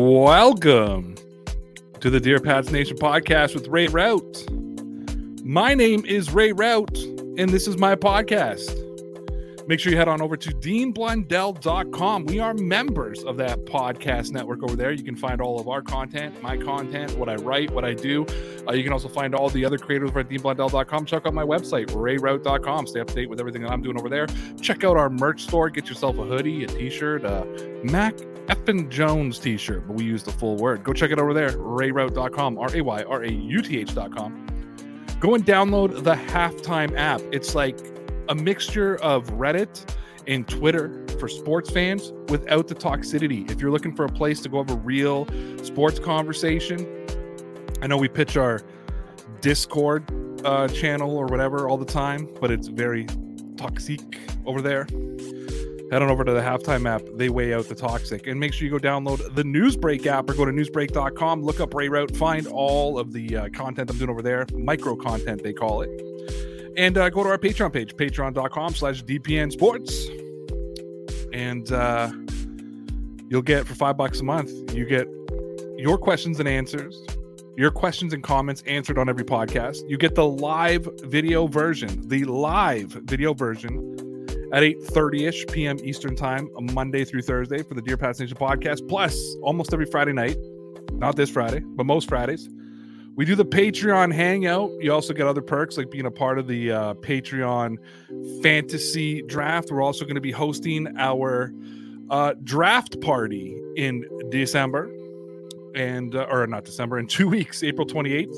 Welcome to the Dear Pats Nation podcast with Ray Rauth. My name is Ray Rauth, and this is my podcast. Make sure you head on over to deanblundell.com. We are members of that podcast network over there. You can find all of our content, my content, what I write, what I do. Uh, you can also find all the other creators over at deanblundell.com. Check out my website, rayrauth.com. Stay up to date with everything that I'm doing over there. Check out our merch store. Get yourself a hoodie, a t-shirt, a Mac Effin Jones t-shirt, but we use the full word. Go check it over there, rayrauth.com, R-A-Y-R-A-U-T-H.com. Go and download the halftime app. It's like a mixture of Reddit and Twitter for sports fans without the toxicity. If you're looking for a place to go have a real sports conversation, I know we pitch our Discord uh, channel or whatever all the time, but it's very toxic over there head on over to the halftime app. They weigh out the toxic. And make sure you go download the Newsbreak app or go to newsbreak.com, look up Ray Rauth, find all of the uh, content I'm doing over there, micro content, they call it. And uh, go to our Patreon page, patreon.com slash DPN Sports. And uh, you'll get for five bucks a month, you get your questions and answers, your questions and comments answered on every podcast. You get the live video version, the live video version at 8.30ish p.m. Eastern Time, Monday through Thursday for the Dear Pats Nation podcast, plus almost every Friday night. Not this Friday, but most Fridays. We do the Patreon hangout. You also get other perks like being a part of the uh, Patreon fantasy draft. We're also going to be hosting our uh, draft party in December, and uh, or not December, in two weeks, April 28th.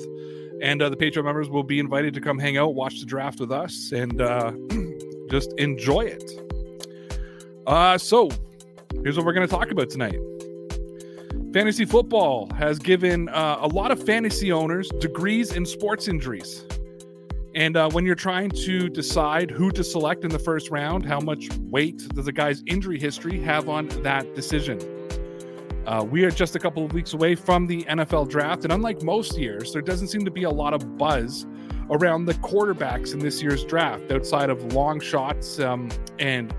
And uh, the Patreon members will be invited to come hang out, watch the draft with us, and uh, just enjoy it. Uh, so here's what we're going to talk about tonight. Fantasy football has given uh, a lot of fantasy owners degrees in sports injuries. And uh, when you're trying to decide who to select in the first round, how much weight does a guy's injury history have on that decision? Uh, we are just a couple of weeks away from the NFL draft, and unlike most years, there doesn't seem to be a lot of buzz around the quarterbacks in this year's draft outside of long shots um, and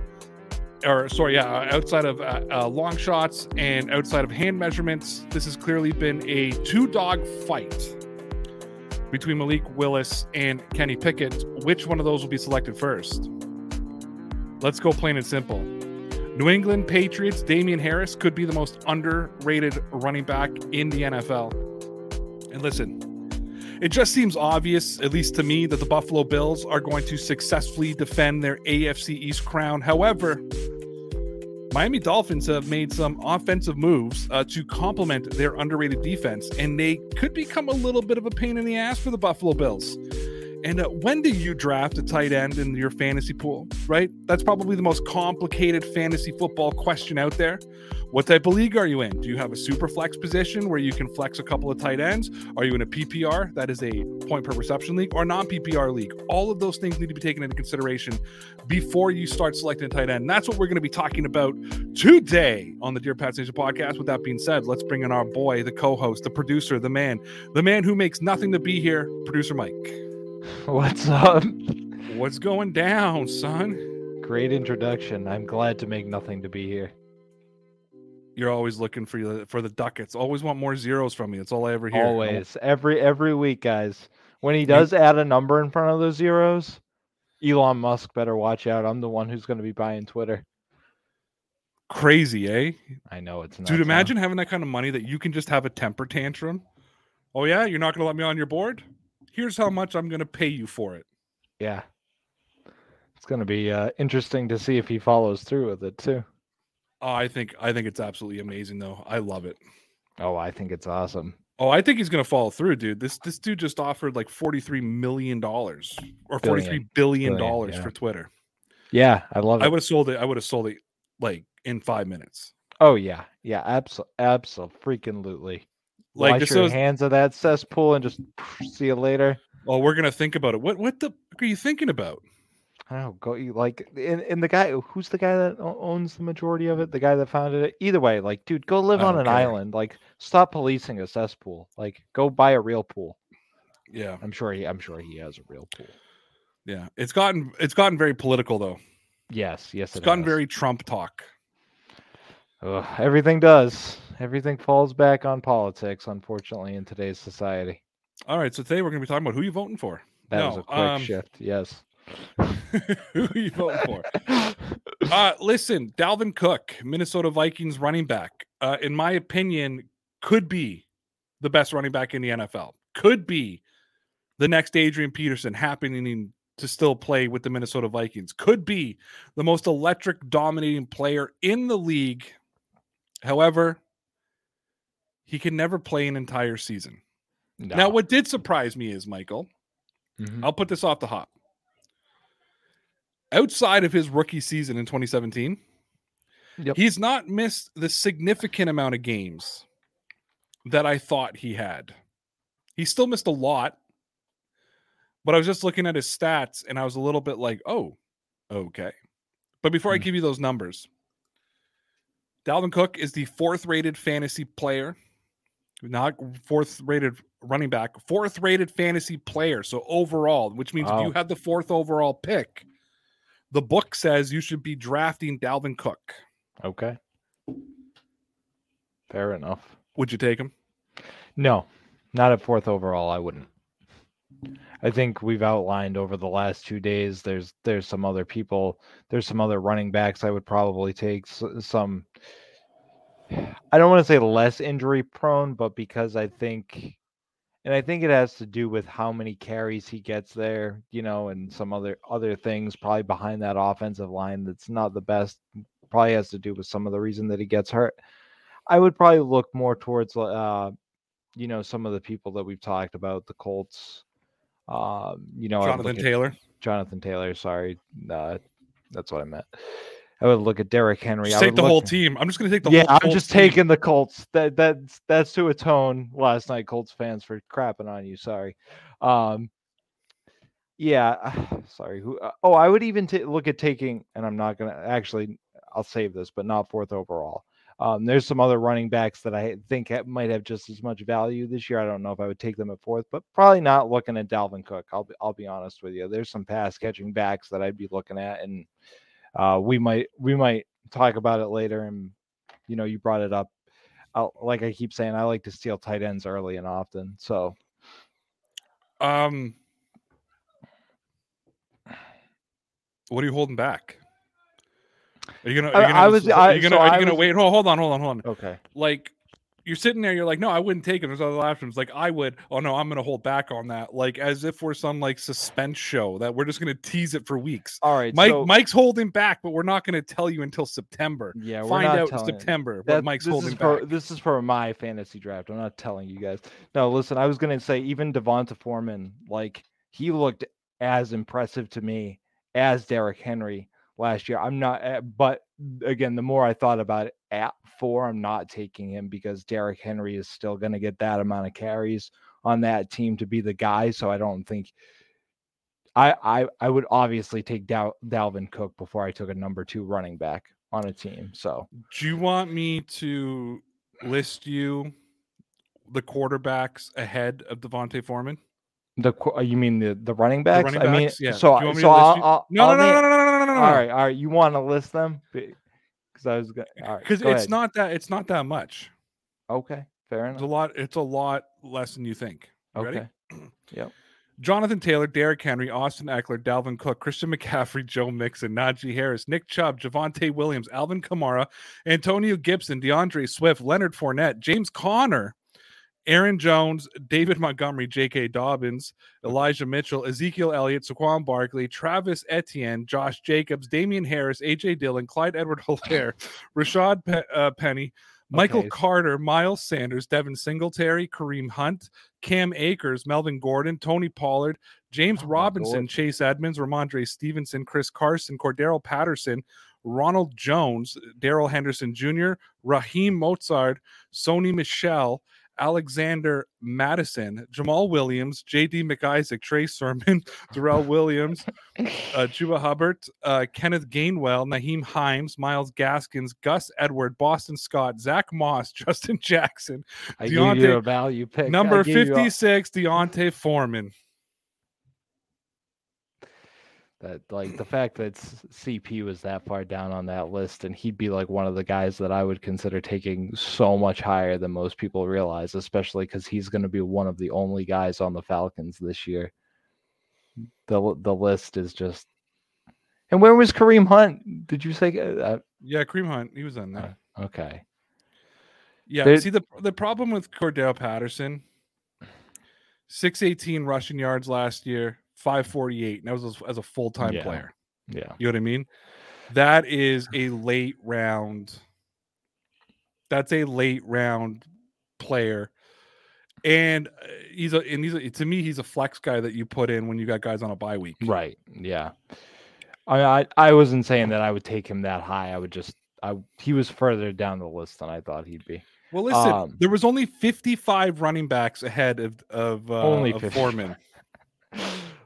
or sorry yeah outside of uh, uh, long shots and outside of hand measurements this has clearly been a two dog fight between malik willis and kenny pickett. Which one of those will be selected first? Let's go plain and simple. New england patriots damien harris could be the most underrated running back in the nfl and listen it just seems obvious, at least to me, that the Buffalo Bills are going to successfully defend their AFC East crown. However, Miami Dolphins have made some offensive moves uh, to complement their underrated defense, and they could become a little bit of a pain in the ass for the Buffalo Bills. And uh, when do you draft a tight end in your fantasy pool, right? That's probably the most complicated fantasy football question out there. What type of league are you in? Do you have a super flex position where you can flex a couple of tight ends? Are you in a PPR, that is a point per reception league, or non PPR league? All of those things need to be taken into consideration before you start selecting a tight end. That's what we're going to be talking about today on the Dear Pats Nation podcast. With that being said, let's bring in our boy, the co host, the producer, the man, the man who makes nothing to be here, producer Mike. What's up? What's going down, son? Great introduction. I'm glad to make nothing to be here. You're always looking for the for the ducats. Always want more zeros from me. That's all I ever hear. Always, every every week, guys. When he does add a number in front of those zeros, Elon Musk better watch out. I'm the one who's going to be buying Twitter. Crazy, eh? I know it's not. Dude, imagine having that kind of money that you can just have a temper tantrum. Oh yeah, you're not going to let me on your board? Here's how much I'm going to pay you for it. Yeah. It's going to be uh, interesting to see if he follows through with it too. Oh, I think I think it's absolutely amazing though. I love it. Oh, I think it's awesome. Oh, I think he's going to follow through, dude. This this dude just offered like forty three million dollars or forty three billion Billion. dollars yeah. for Twitter. Yeah, I love it. I would have sold it. I would have sold it like in five minutes. Oh yeah, yeah, absolutely, absolutely. Like Wash your was. hands of that cesspool and just see you later. Oh, we're gonna think about it. What what the fuck are you thinking about? I don't know, go you like and, and the guy who's the guy that owns the majority of it, the guy that founded it. Either way, like, dude, go live on an care. island. Like, stop policing a cesspool. Like, go buy a real pool. Yeah, I'm sure he. I'm sure he has a real pool. yeah. It's gotten it's gotten very political though. Yes, yes, It's it gotten has. very Trump talk. Ugh, everything does. Everything falls back on politics, unfortunately, in today's society. All right, so today we're gonna be talking about who you voting for. That was a quick um, shift. Yes. who are you voting for? Uh, listen, Dalvin Cook, Minnesota Vikings running back, uh, in my opinion, could be the best running back in the NFL. Could be the next Adrian Peterson happening to still play with the Minnesota Vikings. Could be the most electric, dominating player in the league. However, he can never play an entire season. Now, what did surprise me is, Michael, Mhm. I'll put this off the hop. Outside of his rookie season in 2017, Yep. he's not missed the significant amount of games that I thought he had. He still missed a lot, but I was just looking at his stats and I was a little bit like, oh, okay. But before I Hmm. give you those numbers, Dalvin Cook is the fourth rated fantasy player, not fourth rated running back, fourth rated fantasy player. So overall, which means if you had the fourth overall pick, the book says you should be drafting Dalvin Cook. Okay. Fair enough. Would you take him? No, not at fourth overall. I wouldn't. I think we've outlined over the last two days. There's there's some other people. There's some other running backs I would probably take. Some. I don't want to say less injury prone, but because I think, and I think it has to do with how many carries he gets there, you know, and some other other things probably behind that offensive line that's not the best. Probably has to do with some of the reason that he gets hurt. I would probably look more towards uh, you know, some of the people that we've talked about, the Colts. Um, you know, Jonathan Taylor. Jonathan Taylor. Sorry, uh, that's what I meant. I would look at Derrick Henry. Just I take the look- whole team. I'm just going to take the yeah, I'm Colts just team. taking the Colts. That that's that's to atone last night, Colts fans, for crapping on you. Sorry. Um, yeah, sorry. Who? Uh, oh, I would even ta look at taking, and I'm not gonna actually. I'll save this, but not fourth overall. Um, there's some other running backs that I think ha- might have just as much value this year. I don't know if I would take them at fourth, but probably not looking at Dalvin Cook. I'll be, I'll be honest with you. There's some pass catching backs that I'd be looking at, and uh, we might we might talk about it later. And you know, you brought it up. I'll, like I keep saying, I like to steal tight ends early and often. So Um, what are you holding back? Are you gonna? Are I- you gonna I was- Are you gonna? so are you gonna was- wait? Hold, hold on, hold on, hold on. okay, Like you're sitting there, you're like, no, I wouldn't take him. There's other options. Like I would. Oh no, I'm gonna hold back on that. Like as if we're some like suspense show that we're just gonna tease it for weeks. all right. Mike, so, Mike's holding back, but we're not gonna tell you until September. yeah, we're Find not out in telling- September what That- Mike's this holding is for, back. This is for my fantasy draft. I'm not telling you guys. No, listen, I was gonna say even Devonta Foreman, like he looked as impressive to me as Derrick Henry last year. I'm not, uh, but again, the more I thought about it at four, I'm not taking him because Derrick Henry is still gonna get that amount of carries on that team to be the guy. So I don't think. I, I I would obviously take Dal- Dalvin Cook before I took a number two running back on a team. So Do you want me to list you the quarterbacks ahead of Devontae Foreman? The uh, you mean the the running backs? running I mean. Yeah. so Do you want me so to I'll, I'll, No, I'll no, no, no, no, no, no, no, no. All right, all right. You want to list them? Because I was going. All right, Because go it's ahead. not that it's not that much. okay. Fair enough. It's a lot. It's a lot less than you think. You ready? Okay. Jonathan Taylor, Derrick Henry, Austin Ekeler, Dalvin Cook, Christian McCaffrey, Joe Mixon, Najee Harris, Nick Chubb, Javonte Williams, Alvin Kamara, Antonio Gibson, DeAndre Swift, Leonard Fournette, James Conner, Aaron Jones, David Montgomery, J.K. Dobbins, Elijah Mitchell, Ezekiel Elliott, Saquon Barkley, Travis Etienne, Josh Jacobs, Damien Harris, A.J. Dillon, Clyde Edward Helaire, Rashad Pe- uh, Penny, Michael Okay. Carter, Miles Sanders, Devin Singletary, Kareem Hunt, Cam Akers, Melvin Gordon, Tony Pollard, James Oh Robinson, Chase Edmonds, Rhamondre Stevenson, Chris Carson, Cordarrelle Patterson, Ronald Jones, Darrell Henderson Jr., Raheem Mostert, Sony Michel, Alexander Mattison, Jamaal Williams, JD McKissic, Trey Sermon, Darrell Williams, uh, Chuba Hubbard, uh, Kenneth Gainwell, Nyheim Hines, Miles Gaskins, Gus Edward, Boston Scott, Zach Moss, Justin Jackson, I gave you a value pick. Number gave you a- 56, D'Onta Foreman. That like the fact that CP was that far down on that list and he'd be like one of the guys that I would consider taking so much higher than most people realize, especially because he's going to be one of the only guys on the Falcons this year. The the list is just. And where was Kareem Hunt? Did you say? Uh, Yeah, Kareem Hunt, he was on there. uh, okay. Yeah, see the the problem with Cordarrelle Patterson, six eighteen rushing yards last year, five forty eight. and That was as, as a full time Yeah. player. Yeah. You know what I mean? That is a late round. That's a late round player, and uh, he's a and he's a, to me he's a flex guy that you put in when you got guys on a bye week. Right. Yeah. I I I wasn't saying that I would take him that high. I would just I he was further down the list than I thought he'd be. Well, listen, Um, there was only fifty five running backs ahead of of, uh, Only of 50. Foreman.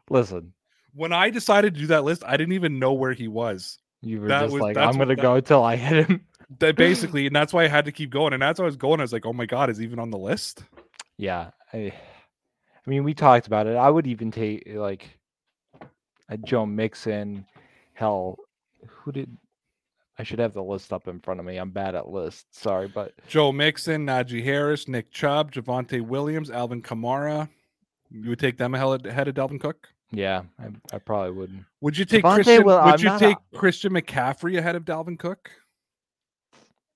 Listen, When I decided to do that list, I didn't even know where he was. you were That just was- like, I'm gonna that- go until I hit him. That basically, and that's why I had to keep going. And as I was going, I was like, "Oh my god, is he even on the list?" Yeah. I I mean, we talked about it. I would even take like a Joe Mixon. Hell, who did I should have the list up in front of me. I'm bad at lists. Sorry, but Joe Mixon, Najee Harris, Nick Chubb, Javonte Williams, Alvin Kamara. You would take them ahead ahead of Dalvin Cook. Yeah, I, I probably wouldn't. Would you take Javonte Christian? Will- would I'm you not a- take Christian McCaffrey ahead of Dalvin Cook?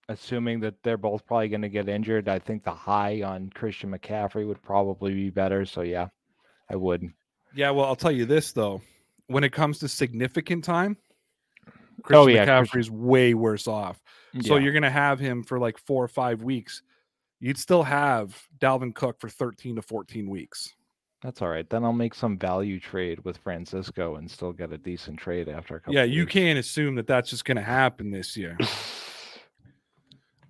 Assuming that they're both probably going to get injured, I think the high on Christian McCaffrey would probably be better. So yeah, I would. Yeah, well, I'll tell you this though. When it comes to significant time, Oh, Christian yeah, Christian- way worse off. So Yeah. you're going to have him for like four or five weeks. You'd still have Dalvin Cook for 13 to 14 weeks. That's all right. Then I'll make some value trade with Francisco and still get a decent trade after a couple. Yeah, you weeks. can't assume that that's just going to happen this year.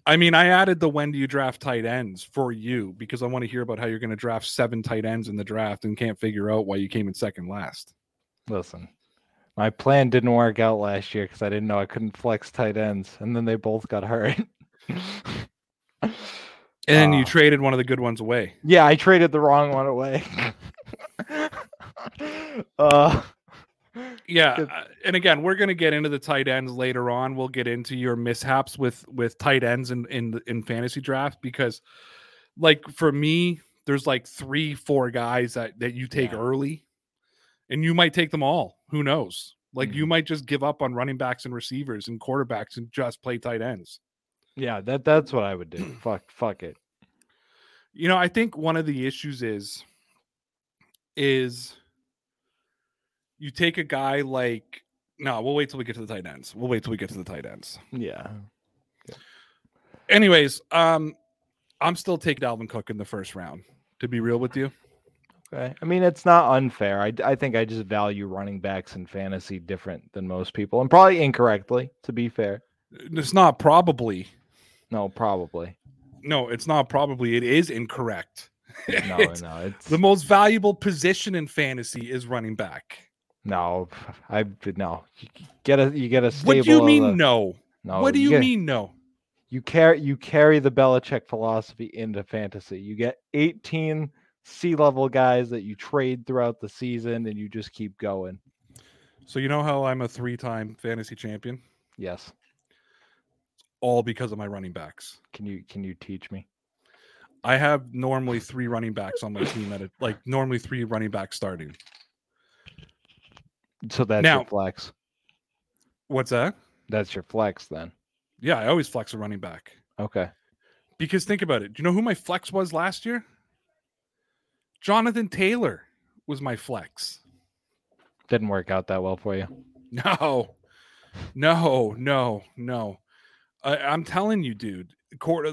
I mean, I added the when do you draft tight ends for you because I want to hear about how you're going to draft seven tight ends in the draft and can't figure out why you came in second last. Listen, my plan didn't work out last year because I didn't know I couldn't flex tight ends, and then they both got hurt. And you Ah. traded one of the good ones away. yeah, I traded the wrong one away. uh, Yeah, uh, and again, we're going to get into the tight ends later on. We'll get into your mishaps with with tight ends in in in fantasy draft because, like for me, there's like three, four guys that that you take Yeah. early, and you might take them all. Who knows? Like Mm. you might just give up on running backs and receivers and quarterbacks and just play tight ends. Yeah, that that's what I would do. fuck, fuck it. You know, I think one of the issues is is you take a guy like no, we'll wait till we get to the tight ends. We'll wait till we get to the tight ends. Yeah, Anyways, um, I'm still taking Dalvin Cook in the first round. To be real with you, okay. I mean, it's not unfair. I I think I just value running backs in fantasy different than most people, and probably incorrectly. To be fair, it's not probably. No, probably No, it's not probably. It is incorrect. no, It's- no. It's the most valuable position in fantasy is running back. No, I no. You get a you get a stable. What do you mean the- no? no? what do you get- mean no? You carry you carry the Belichick philosophy into fantasy. You get 18 C level guys that you trade throughout the season, and you just keep going. So you know how I'm a three-time fantasy champion, Yes. All because of my running backs. Can you can you teach me? I have normally three running backs on my team at a, like normally three running backs starting. So that's Now- your flex. What's that? That's your flex then. Yeah, I always flex a running back. Okay. Because think about it. Do you know who my flex was last year? Jonathan Taylor was my flex. Didn't work out that well for you. No, no, no, no. I, I'm telling you, dude.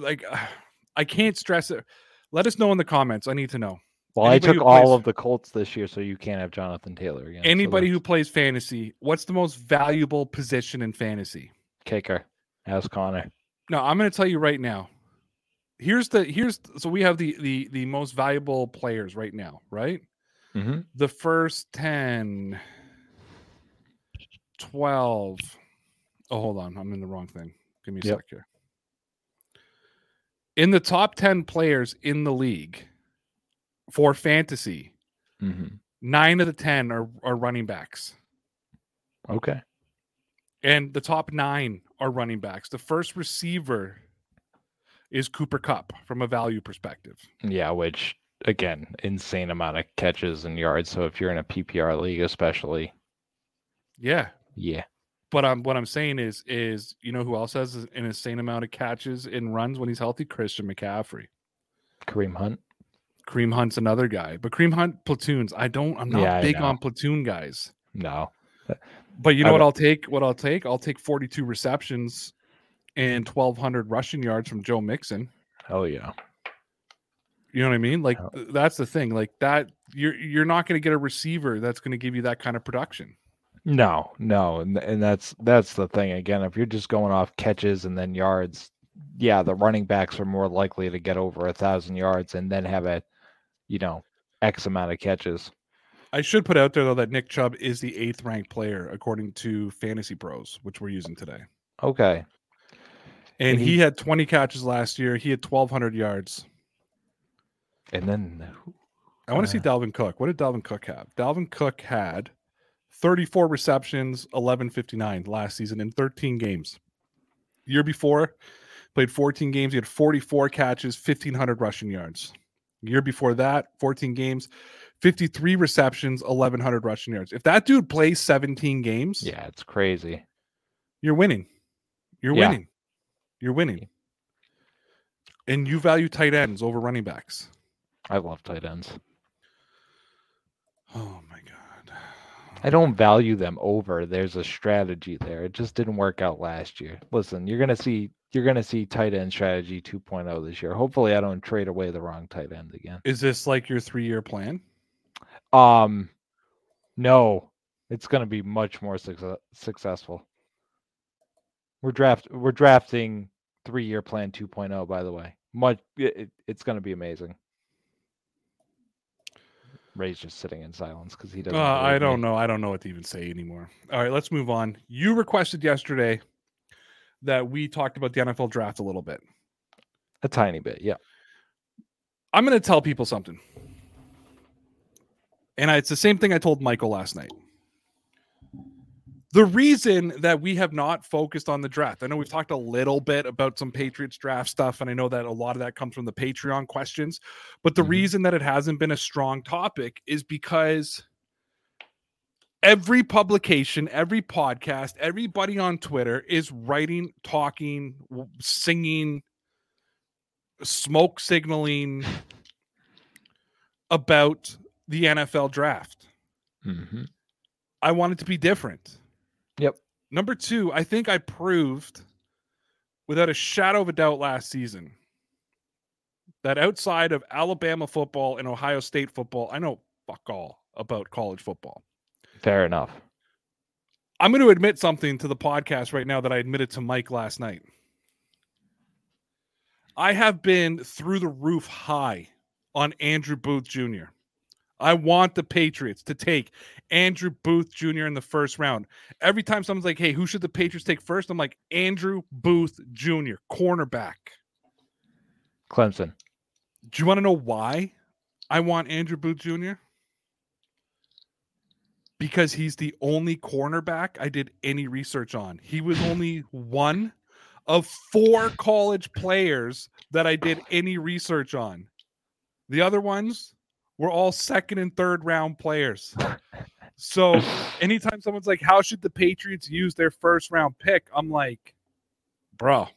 like I can't stress it. Let us know in the comments. I need to know. Well, I took all plays- of the Colts this year, so you can't have Jonathan Taylor again. so Anybody who plays fantasy, what's the most valuable position in fantasy? kicker, ask Connor. No, I'm going to tell you right now. Here's the here's so we have the the the most valuable players right now, right? Mm-hmm. The first 10 12 Oh, hold on. I'm in the wrong thing. Give me a Yep. sec here. In the top 10 players in the league for fantasy, Mm-hmm. 9 of the 10 are are running backs. Okay. and the top nine are running backs. The first receiver is Cooper Kupp from a value perspective. Yeah, which again, insane amount of catches and yards. So if you're in a PPR league, especially, Yeah, yeah, but I'm what I'm saying is is you know who else has an insane amount of catches and runs when he's healthy? Christian McCaffrey. Kareem Hunt. Kareem Hunt's another guy, but Kareem Hunt platoons. I don't. I'm not Yeah, big on platoon guys. No, But you know I what? I'll take what I'll take. I'll take 42 receptions and 1,200 rushing yards from Joe Mixon. hell yeah. You know what I mean? Like th- that's the thing. Like that, you're you're not going to get a receiver that's going to give you that kind of production. No, no, and and that's that's the thing. Again, if you're just going off catches and then yards, yeah, the running backs are more likely to get over a thousand yards and then have a, you know, X amount of catches. I should put out there though that Nick Chubb is the eighth ranked player according to Fantasy Pros, which we're using today. Okay. And And he, he- had 20 catches last year. He had 1,200 yards. And then I want to see Uh. Dalvin Cook. What did Dalvin Cook have? Dalvin Cook had 34 receptions, 1159 last season in 13 games. Year before, played 14 games. He had 44 catches, 1,500 rushing yards. Year before that, 14 games, 53 receptions, 1,100 rushing yards. If that dude plays 17 games, yeah, it's crazy. you're winning. You're Yeah. winning. You're winning. And you value tight ends over running backs. I love tight ends. Oh my god. I don't value them over. There's a strategy there. It just didn't work out last year. Listen, you're gonna see you're gonna see tight end strategy 2.0 this year. Hopefully, I don't trade away the wrong tight end again. Is this like your three year plan? Um, no, it's gonna be much more success- successful. We're draft we're drafting three year plan 2.0. By the way, much it, it- it's gonna be amazing. Ray's just sitting in silence because he Uh, doesn't. I don't me. know. I don't know what to even say anymore. All right, let's move on. You requested yesterday that we talked about the NFL draft a little bit. A tiny bit, yeah. I'm going to tell people something. And I, it's the same thing I told Michael last night. The reason that we have not focused on the draft, I know we've talked a little bit about some Patriots draft stuff, and I know that a lot of that comes from the Patreon questions. But the Mhm. reason that it hasn't been a strong topic is because every publication, every podcast, everybody on Twitter is writing, talking, singing, smoke signaling about the NFL draft. hmm I want it to be different. Number two, I think I proved without a shadow of a doubt last season that outside of Alabama football and Ohio State football, I know fuck all about college football. Fair enough. I'm going to admit something to the podcast right now that I admitted to Mike last night. I have been through the roof high on Andrew Booth Jr. I want the Patriots to take Andrew Booth Jr. in the first round. Every time someone's like, hey, who should the Patriots take first? I'm like, Andrew Booth Jr., cornerback. Clemson. Do you want to know why I want Andrew Booth Jr.? Because he's the only cornerback I did any research on. He was only one of four college players that I did any research on. The other ones were all second and third round players. So anytime someone's like, How should the Patriots use their first round pick? I'm like, Bro,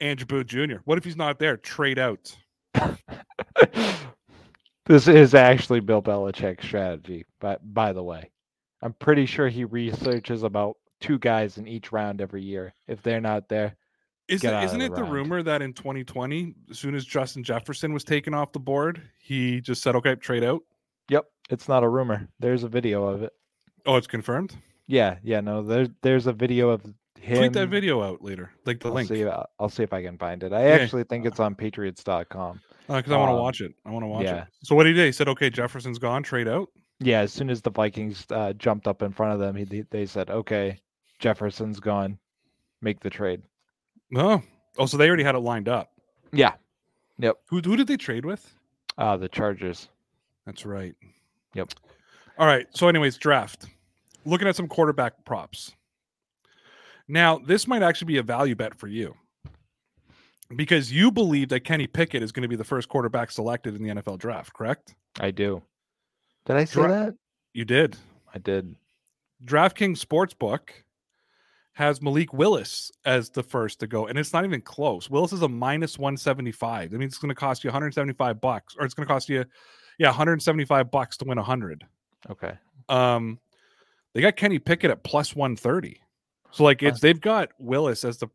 Andrew Booth Jr. What if he's not there? Trade out. this is actually Bill Belichick's strategy, but by the way, I'm pretty sure he researches about two guys in each round every year. If they're not there, Is get it, out of isn't the it the rumor that in 2020, as soon as Justin Jefferson was taken off the board, he just said, "Okay, trade out." Yep, it's not a rumor. There's a video of it. Oh, it's confirmed. Yeah, yeah, no, there's there's a video of him. Tweet that video out later, like the I'll link, see. I'll, see if I can find it. I Yeah. actually think it's on Patriots.com. because I want to um, watch it. I want to watch yeah. it. So what did he do? He said, "Okay, Jefferson's gone. Trade out." Yeah, as soon as the Vikings uh, jumped up in front of them, he, they said, "Okay, Jefferson's gone. Make the trade." No. Oh, so they already had it lined up. Yeah, Yep. Who who did they trade with? uh, the Chargers. That's right. Yep. All right. So, anyways, draft. Looking at some quarterback props. Now, this might actually be a value bet for you because you believe that Kenny Pickett is going to be the first quarterback selected in the NFL draft, correct? I do. Did I say Dra- that? You did. I did. DraftKings Sportsbook has Malik Willis as the first to go, and it's not even close. Willis is a minus 175. That means it's going to cost you 175 bucks, or it's going to cost you, yeah, 175 bucks to win 100. Okay. Um, they got Kenny Pickett at plus 130. So like it's they've got Willis as the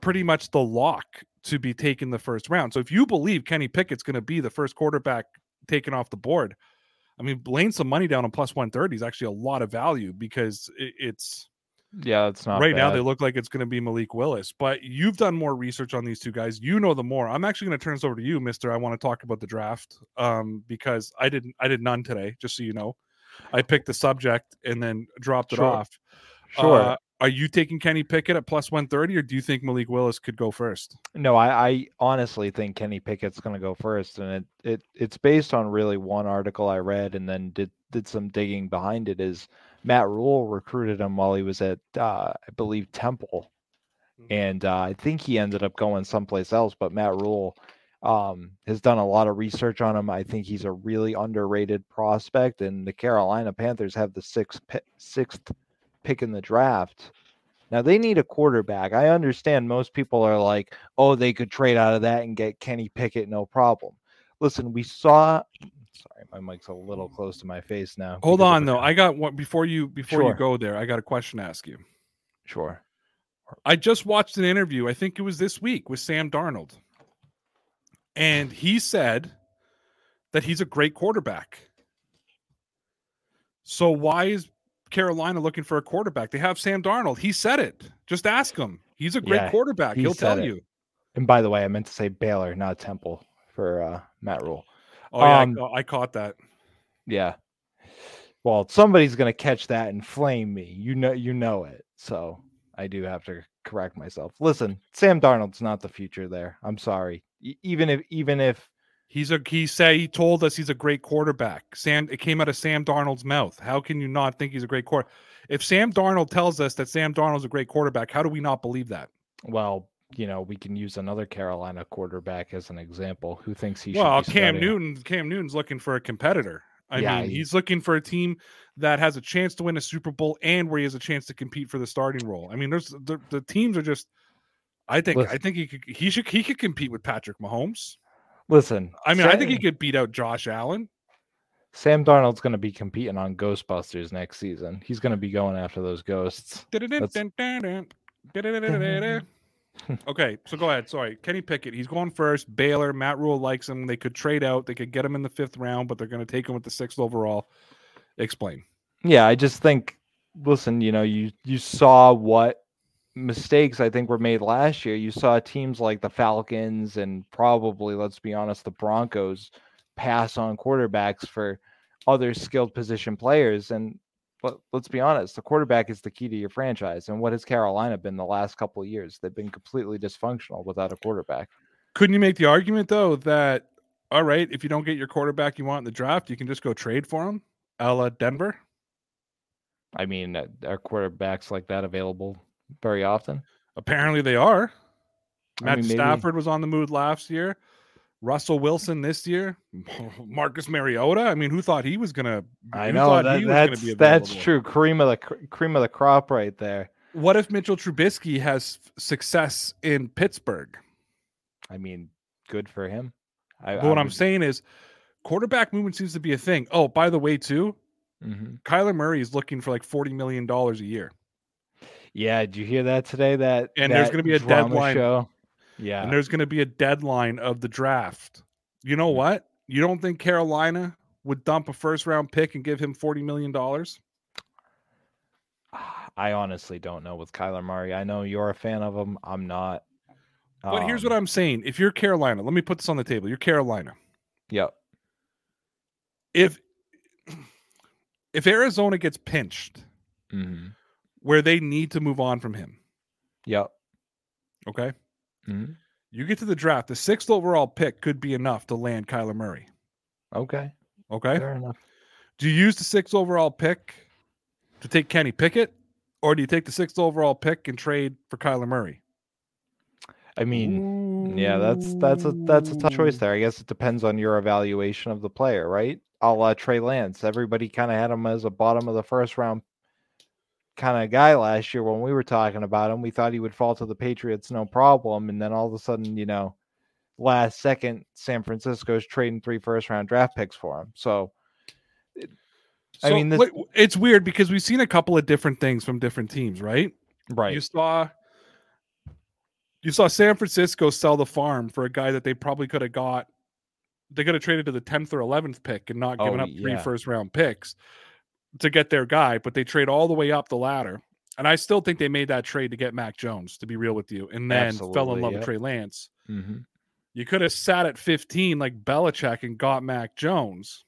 pretty much the lock to be taken the first round. So if you believe Kenny Pickett's going to be the first quarterback taken off the board, I mean, laying some money down on plus 130 is actually a lot of value because it, it's Yeah, it's not right now they look like it's going to be Malik Willis. But you've done more research on these two guys. You know the more. I'm actually going to turn this over to you, Mister. I want to talk about the draft um, because I didn't. I did none today. Just so you know, I picked the subject and then dropped it Sure. off. Sure. Uh, are you taking Kenny Pickett at plus 130, or do you think Malik Willis could go first? No, I, I honestly think Kenny Pickett's going to go first, and it, it it's based on really one article I read, and then did did some digging behind it. Is Matt Rhule recruited him while he was at uh, I believe Temple, Mhm. and uh, I think he ended up going someplace else. But Matt Rhule um, has done a lot of research on him. I think he's a really underrated prospect, and the Carolina Panthers have the sixth sixth pick in the draft. Now they need a quarterback. I understand most people are like, "Oh, they could trade out of that and get Kenny Pickett, no problem." Listen, we saw. Sorry, my mic's a little close to my face now. Hold on, though. I got one before you before you go there. I got a question to ask you. sure. I just watched an interview. I think it was this week with Sam Darnold, and he said that he's a great quarterback. So why is Carolina looking for a quarterback? They have Sam Darnold. He said it. Just ask him. He's a great Yeah, quarterback. he He'll tell it. you. And by the way, I meant to say Baylor, not Temple, for uh, Matt Rhule. Oh yeah, Um, I, I caught that. Yeah. Well, somebody's gonna catch that and flame me. You know, you know it. So I do have to correct myself. Listen, Sam Darnold's not the future there. I'm sorry. E- even if, even if, He's a he say he told us he's a great quarterback. Sam it came out of Sam Darnold's mouth. How can you not think he's a great quarter? If Sam Darnold tells us that Sam Darnold's a great quarterback, how do we not believe that? well, you know, we can use another Carolina quarterback as an example who thinks he should. Well, Cam Newton, Cam Newton's looking for a competitor. I Yeah, mean, he- he's looking for a team that has a chance to win a Super Bowl and where he has a chance to compete for the starting role. I mean, there's the, the teams are just. I think I think he could he should he could compete with Patrick Mahomes. Listen, I mean, I think he could beat out Josh Allen. Sam Darnold's going to be competing on Ghostbusters next season. He's going to be going after those ghosts. Okay, so go ahead. Sorry, Kenny Pickett. He's going first. Baylor. Matt Rhule likes him. They could trade out. They could get him in the fifth round, but they're going to take him with the sixth overall. Explain. Yeah, I just think listen, you know, you you saw what mistakes I think were made last year. You saw teams like the Falcons and probably, let's be honest, the Broncos pass on quarterbacks for other skilled position players. And but let's be honest, the quarterback is the key to your franchise. And what has Carolina been the last couple of years? They've been completely dysfunctional without a quarterback. Couldn't you make the argument though that all right, if you don't get your quarterback you want in the draft, you can just go trade for him, a la Denver? I mean, uh, are quarterbacks like that available very often? Apparently they are. I Matt mean, maybe- Stafford was on the mood last year. Russell Wilson this year. Marcus Mariota. I mean, who thought he was gonna? I know that, that's that's true. Cream of the cream of the crop right there. What if Mitchell Trubisky has success in Pittsburgh? I mean, good for him. I, But what I'm saying is, quarterback movement seems to be a thing. Oh, by the way, too, hmm Kyler Murray is looking for like forty million dollars a year. Yeah, did you hear that today? That And there's gonna be a deadline. Show? Yeah, And there's going to be a deadline of the draft. You know what? You don't think Carolina would dump a first round pick and give him $40 million? I honestly don't know with Kyler Murray. I know you're a fan of him. I'm not. But here's Um, what I'm saying. If you're Carolina, let me put this on the table. You're Carolina. Yep. If if Arizona gets pinched hmm where they need to move on from him, Yep. okay? Hmm You get to the draft, the sixth overall pick could be enough to land Kyler Murray. Okay. Okay. Fair enough. Do you use the sixth overall pick to take Kenny Pickett, or do you take the sixth overall pick and trade for Kyler Murray? I mean, yeah, that's that's a that's a tough choice there. I guess it depends on your evaluation of the player, right? A la Trey Lance. Everybody kind of had him as a bottom of the first round kind of guy last year when we were talking about him. We thought he would fall to the Patriots no problem, and then all of a sudden, you know, last second, San Francisco's trading three first round draft picks for him. So I mean, this- it's weird because we've seen a couple of different things from different teams, right? right, You saw you saw San Francisco sell the farm for a guy that they probably could have got. They could have traded to the tenth or eleventh pick and not oh, given Oh, up three yeah. first round picks to get their guy, but they trade all the way up the ladder. And I still think they made that trade to get Mac Jones, to be real with you, and then fell in Absolutely, love with. Trey Lance. hmm You could have sat at 15 like Belichick and got Mac Jones.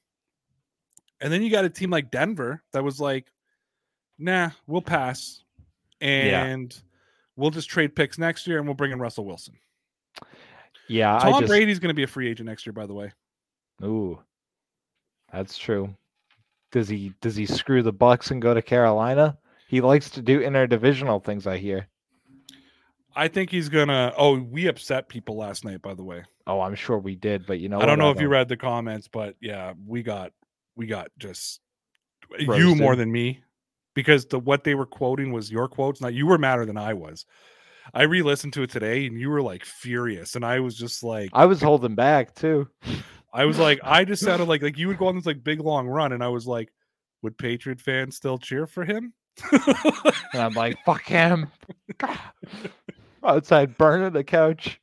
And then you got a team like Denver that was like, nah, we'll pass. Yeah. And we'll just trade picks next year and we'll bring in Russell Wilson. yeah. I Tom just, Brady's going to be a free agent next year, by the way. Ooh, that's true. Does he does he screw the Bucs and go to Carolina? He likes to do interdivisional things. I hear. I think he's going to. Oh, we upset people last night, by the way. Oh, I'm sure we did, but you know, I don't know if you read the comments, but yeah, we got, we got just you more than me because the what they were quoting was your quotes. Not you were madder than I was. I re-listened to it today, and you were like furious, and I was just like, I was holding back too. I was like, I just sounded like like you would go on this like big long run, and I was like, would Patriot fans still cheer for him? And I'm like, fuck him. Outside burning the couch.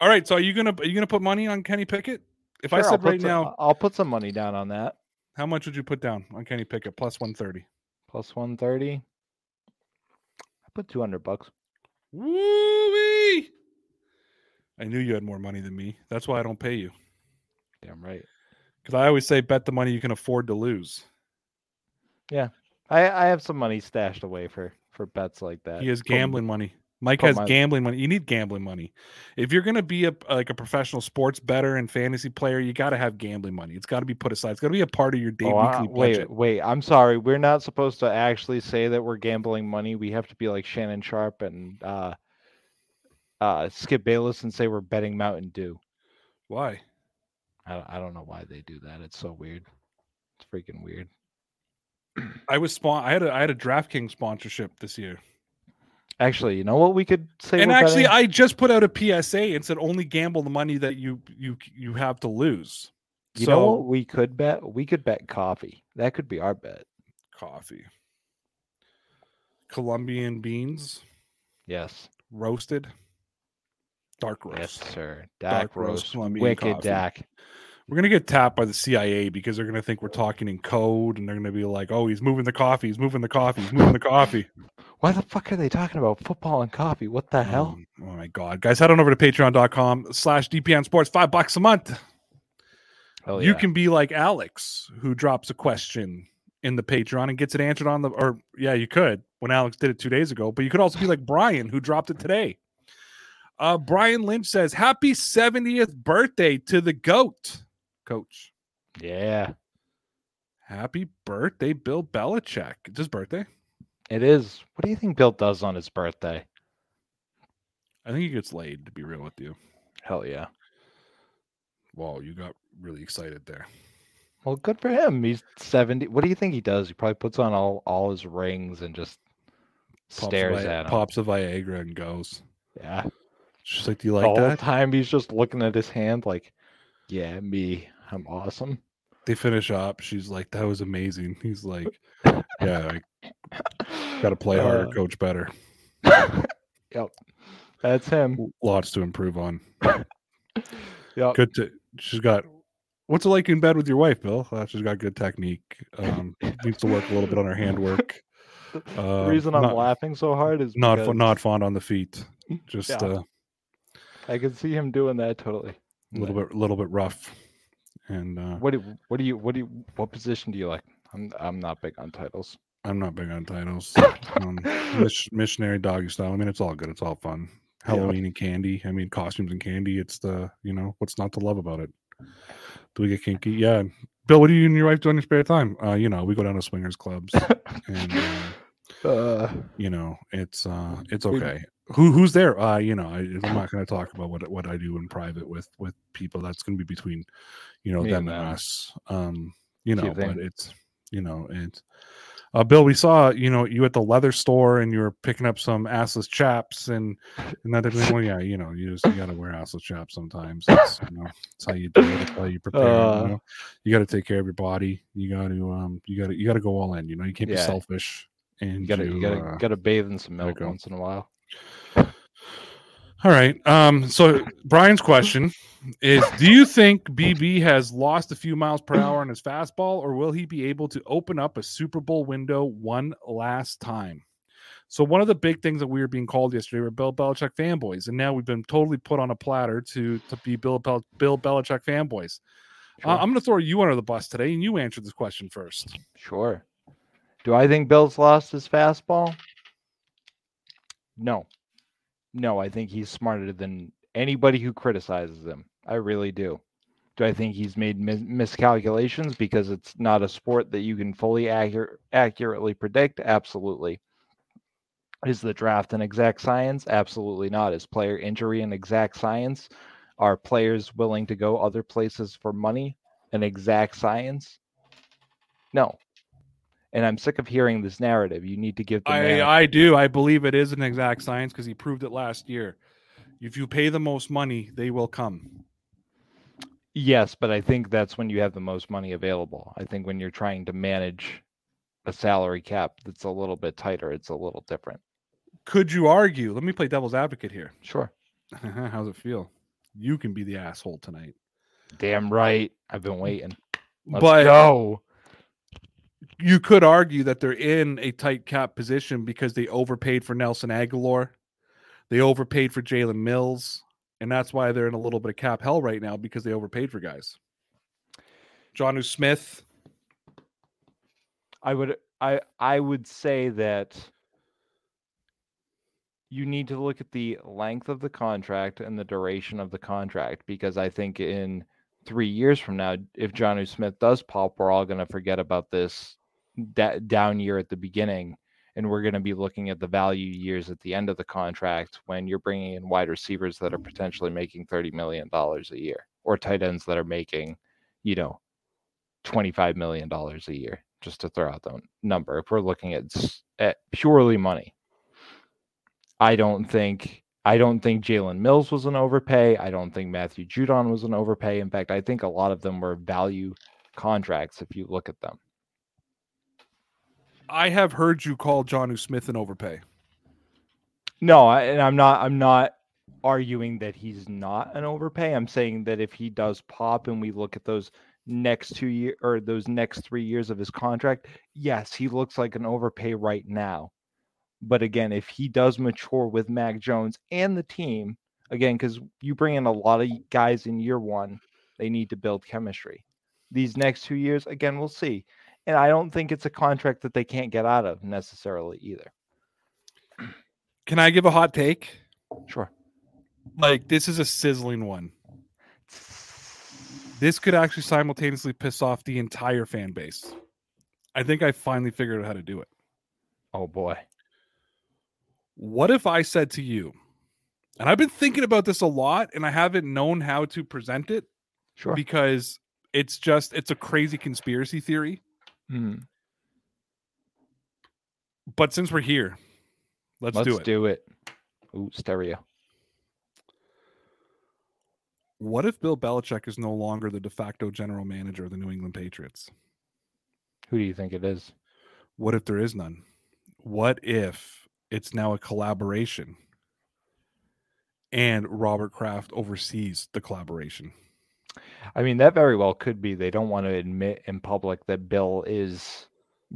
All right, so are you gonna are you gonna put money on Kenny Pickett? If I Sure, I'll said right some- now, I'll put some money down on that. how much would you put down on Kenny Pickett plus one thirty? Plus 130. I put 200 bucks. Woo-wee! I knew you had more money than me. That's why I don't pay you. Damn right. Because I always say bet the money you can afford to lose. Yeah, I I have some money stashed away for for bets like that. He has gambling money. Mike has my- gambling money. You need gambling money. If you're gonna be a like a professional sports better and fantasy player, you got to have gambling money. It's got to be put aside. It's got to be a part of your day Oh, I- weekly wait, budget. wait. I'm sorry. We're not supposed to actually say that we're gambling money. We have to be like Shannon Sharpe and uh, uh, Skip Bayless and say we're betting Mountain Dew. Why? I, don't- I don't know why they do that. It's so weird. It's freaking weird. I was spawn. I had a I had a DraftKings sponsorship this year, Actually, you know what we could say? and actually, betting? I just put out a PSA and said only gamble the money that you you you have to lose. you so know what we could bet? We could bet coffee. That could be our bet. coffee, Colombian beans, Yes, roasted, dark roast. yes, sir. Dark Dak roast roast, Colombian wicked coffee. Dak. We're gonna get tapped by the CIA because they're gonna think we're talking in code, and they're gonna be like, "Oh, he's moving the coffee. He's moving the coffee. He's moving the coffee." Why the fuck are they talking about football and coffee? What the hell? Um, oh my god, guys, head on over to Patreon.com/slash DPN Sports. Five bucks a month. Hell you can be like Alex, who drops a question in the Patreon and gets it answered on the. Or yeah, you could when Alex did it two days ago, but you could also be like Brian, who dropped it today. Uh, Brian Lynch says, "Happy 70th birthday to the goat, coach." Yeah, Happy birthday, Bill Belichick. It's his birthday. it is. What do you think Bill does on his birthday? I think he gets laid, to be real with you. Hell yeah. Wow, you got really excited there. Well, good for him. He's 70. What do you think he does? He probably puts on all, all his rings and just Pops stares Vi- at him. Pops a Viagra and goes. Yeah. She's like, Do you the like whole that? time he's just looking at his hand like, yeah, me. I'm awesome. They finish up. She's like, That was amazing. He's like, Yeah, I got to play harder, Uh, coach better. Yep. That's him. Lots to improve on. Yep. Good to she's got what's it like in bed with your wife, Bill? Uh, she's got good technique. Um needs to work a little bit on her handwork. The Uh, reason I'm not- laughing so hard is Not because not fond on the feet. Just Yeah. uh, I can see him doing that totally. a little bit a little bit rough. And uh What do what do you what do you what position do you like? I'm I'm not big on titles. I'm not big on titles. Um, missionary doggy style. I mean, it's all good. It's all fun. Yeah. Halloween and candy. I mean, costumes and candy. It's the you know what's not to love about it. Do we get kinky? Yeah. Bill, what do you and your wife do in your spare time? Uh, you know, we go down to swingers clubs, and uh, Uh, you know, it's uh, it's We- okay. Who who's there? Uh, you know, I, I'm not going to talk about what what I do in private with with people. That's going to be between, you know, Me them and us. Um, you know, but it's you know, it's uh, Bill, we saw you know you at the leather store and you were picking up some assless chaps and and that thing. Well, yeah, you know, you just you got to wear assless chaps sometimes. That's, you know, that's how you do it. That's how you prepare. Uh. you, know? you got to take care of your body. You got to um, you got to you got to go all in. You know, you can't be selfish. And you gotta you gotta uh, gotta bathe in some milk once in a while. All right. Um, so Brian's question is do you think BB has lost a few miles per hour on his fastball, or will he be able to open up a Super Bowl window one last time? So one of the big things that we were being called yesterday were Bill Belichick fanboys, and now we've been totally put on a platter to to be Bill Bel- Bill Belichick fanboys. Uh, I'm going to throw you under the bus today, and you answer this question first. Sure. Do I think Bill's lost his fastball? No. No, I think he's smarter than anybody who criticizes him. I really do. Do I think he's made mis- miscalculations because it's not a sport that you can fully accur- accurately predict? Absolutely. Is the draft an exact science? Absolutely not. Is player injury an exact science? Are players willing to go other places for money an exact science? No. And I'm sick of hearing this narrative. You need to give the I, I do. I believe it is an exact science because he proved it last year. If you pay the most money, they will come. Yes, but I think that's when you have the most money available. I think when you're trying to manage a salary cap that's a little bit tighter, it's a little different. Could you argue? Let me play devil's advocate here. Sure. How's it feel? You can be the asshole tonight. Damn right. I've been waiting. Let's but go. You could argue that they're in a tight cap position because they overpaid for Nelson Agholor. They overpaid for Jalen Mills. And that's why they're in a little bit of cap hell right now because they overpaid for guys. Jonnu Smith. I would I I would say that you need to look at the length of the contract and the duration of the contract because I think in three years from now, if Jonnu Smith does pop, we're all going to forget about this da- down year at the beginning, and we're going to be looking at the value years at the end of the contract when you're bringing in wide receivers that are potentially making thirty million dollars a year, or tight ends that are making, you know, twenty-five million dollars a year, just to throw out the number. If we're looking at at purely money, I don't think I don't think Jalen Mills was an overpay. I don't think Matthew Judon was an overpay. In fact, I think a lot of them were value contracts if you look at them. I have heard you call Jonnu Smith an overpay. No, I, and I'm not. I'm not arguing that he's not an overpay. I'm saying that if he does pop, and we look at those next two year or those next three years of his contract, yes, he looks like an overpay right now. But again, if he does mature with Mac Jones and the team, again, because you bring in a lot of guys in year one, they need to build chemistry. These next two years, again, we'll see. And I don't think it's a contract that they can't get out of necessarily either. Can I give a hot take? Sure. Like this is a sizzling one. This could actually simultaneously piss off the entire fan base. I think I finally figured out how to do it. Oh boy. What if I said to you, and I've been thinking about this a lot and I haven't known how to present it Sure. because it's just it's a crazy conspiracy theory. Mm, But since we're here, let's, let's do it. do it. Ooh, stereo. What if Bill Belichick is no longer the de facto general manager of the New England Patriots? Who do you think it is? What if there is none? What if it's now a collaboration. And Robert Kraft oversees the collaboration. I mean, that very well could be. They don't want to admit in public that Bill is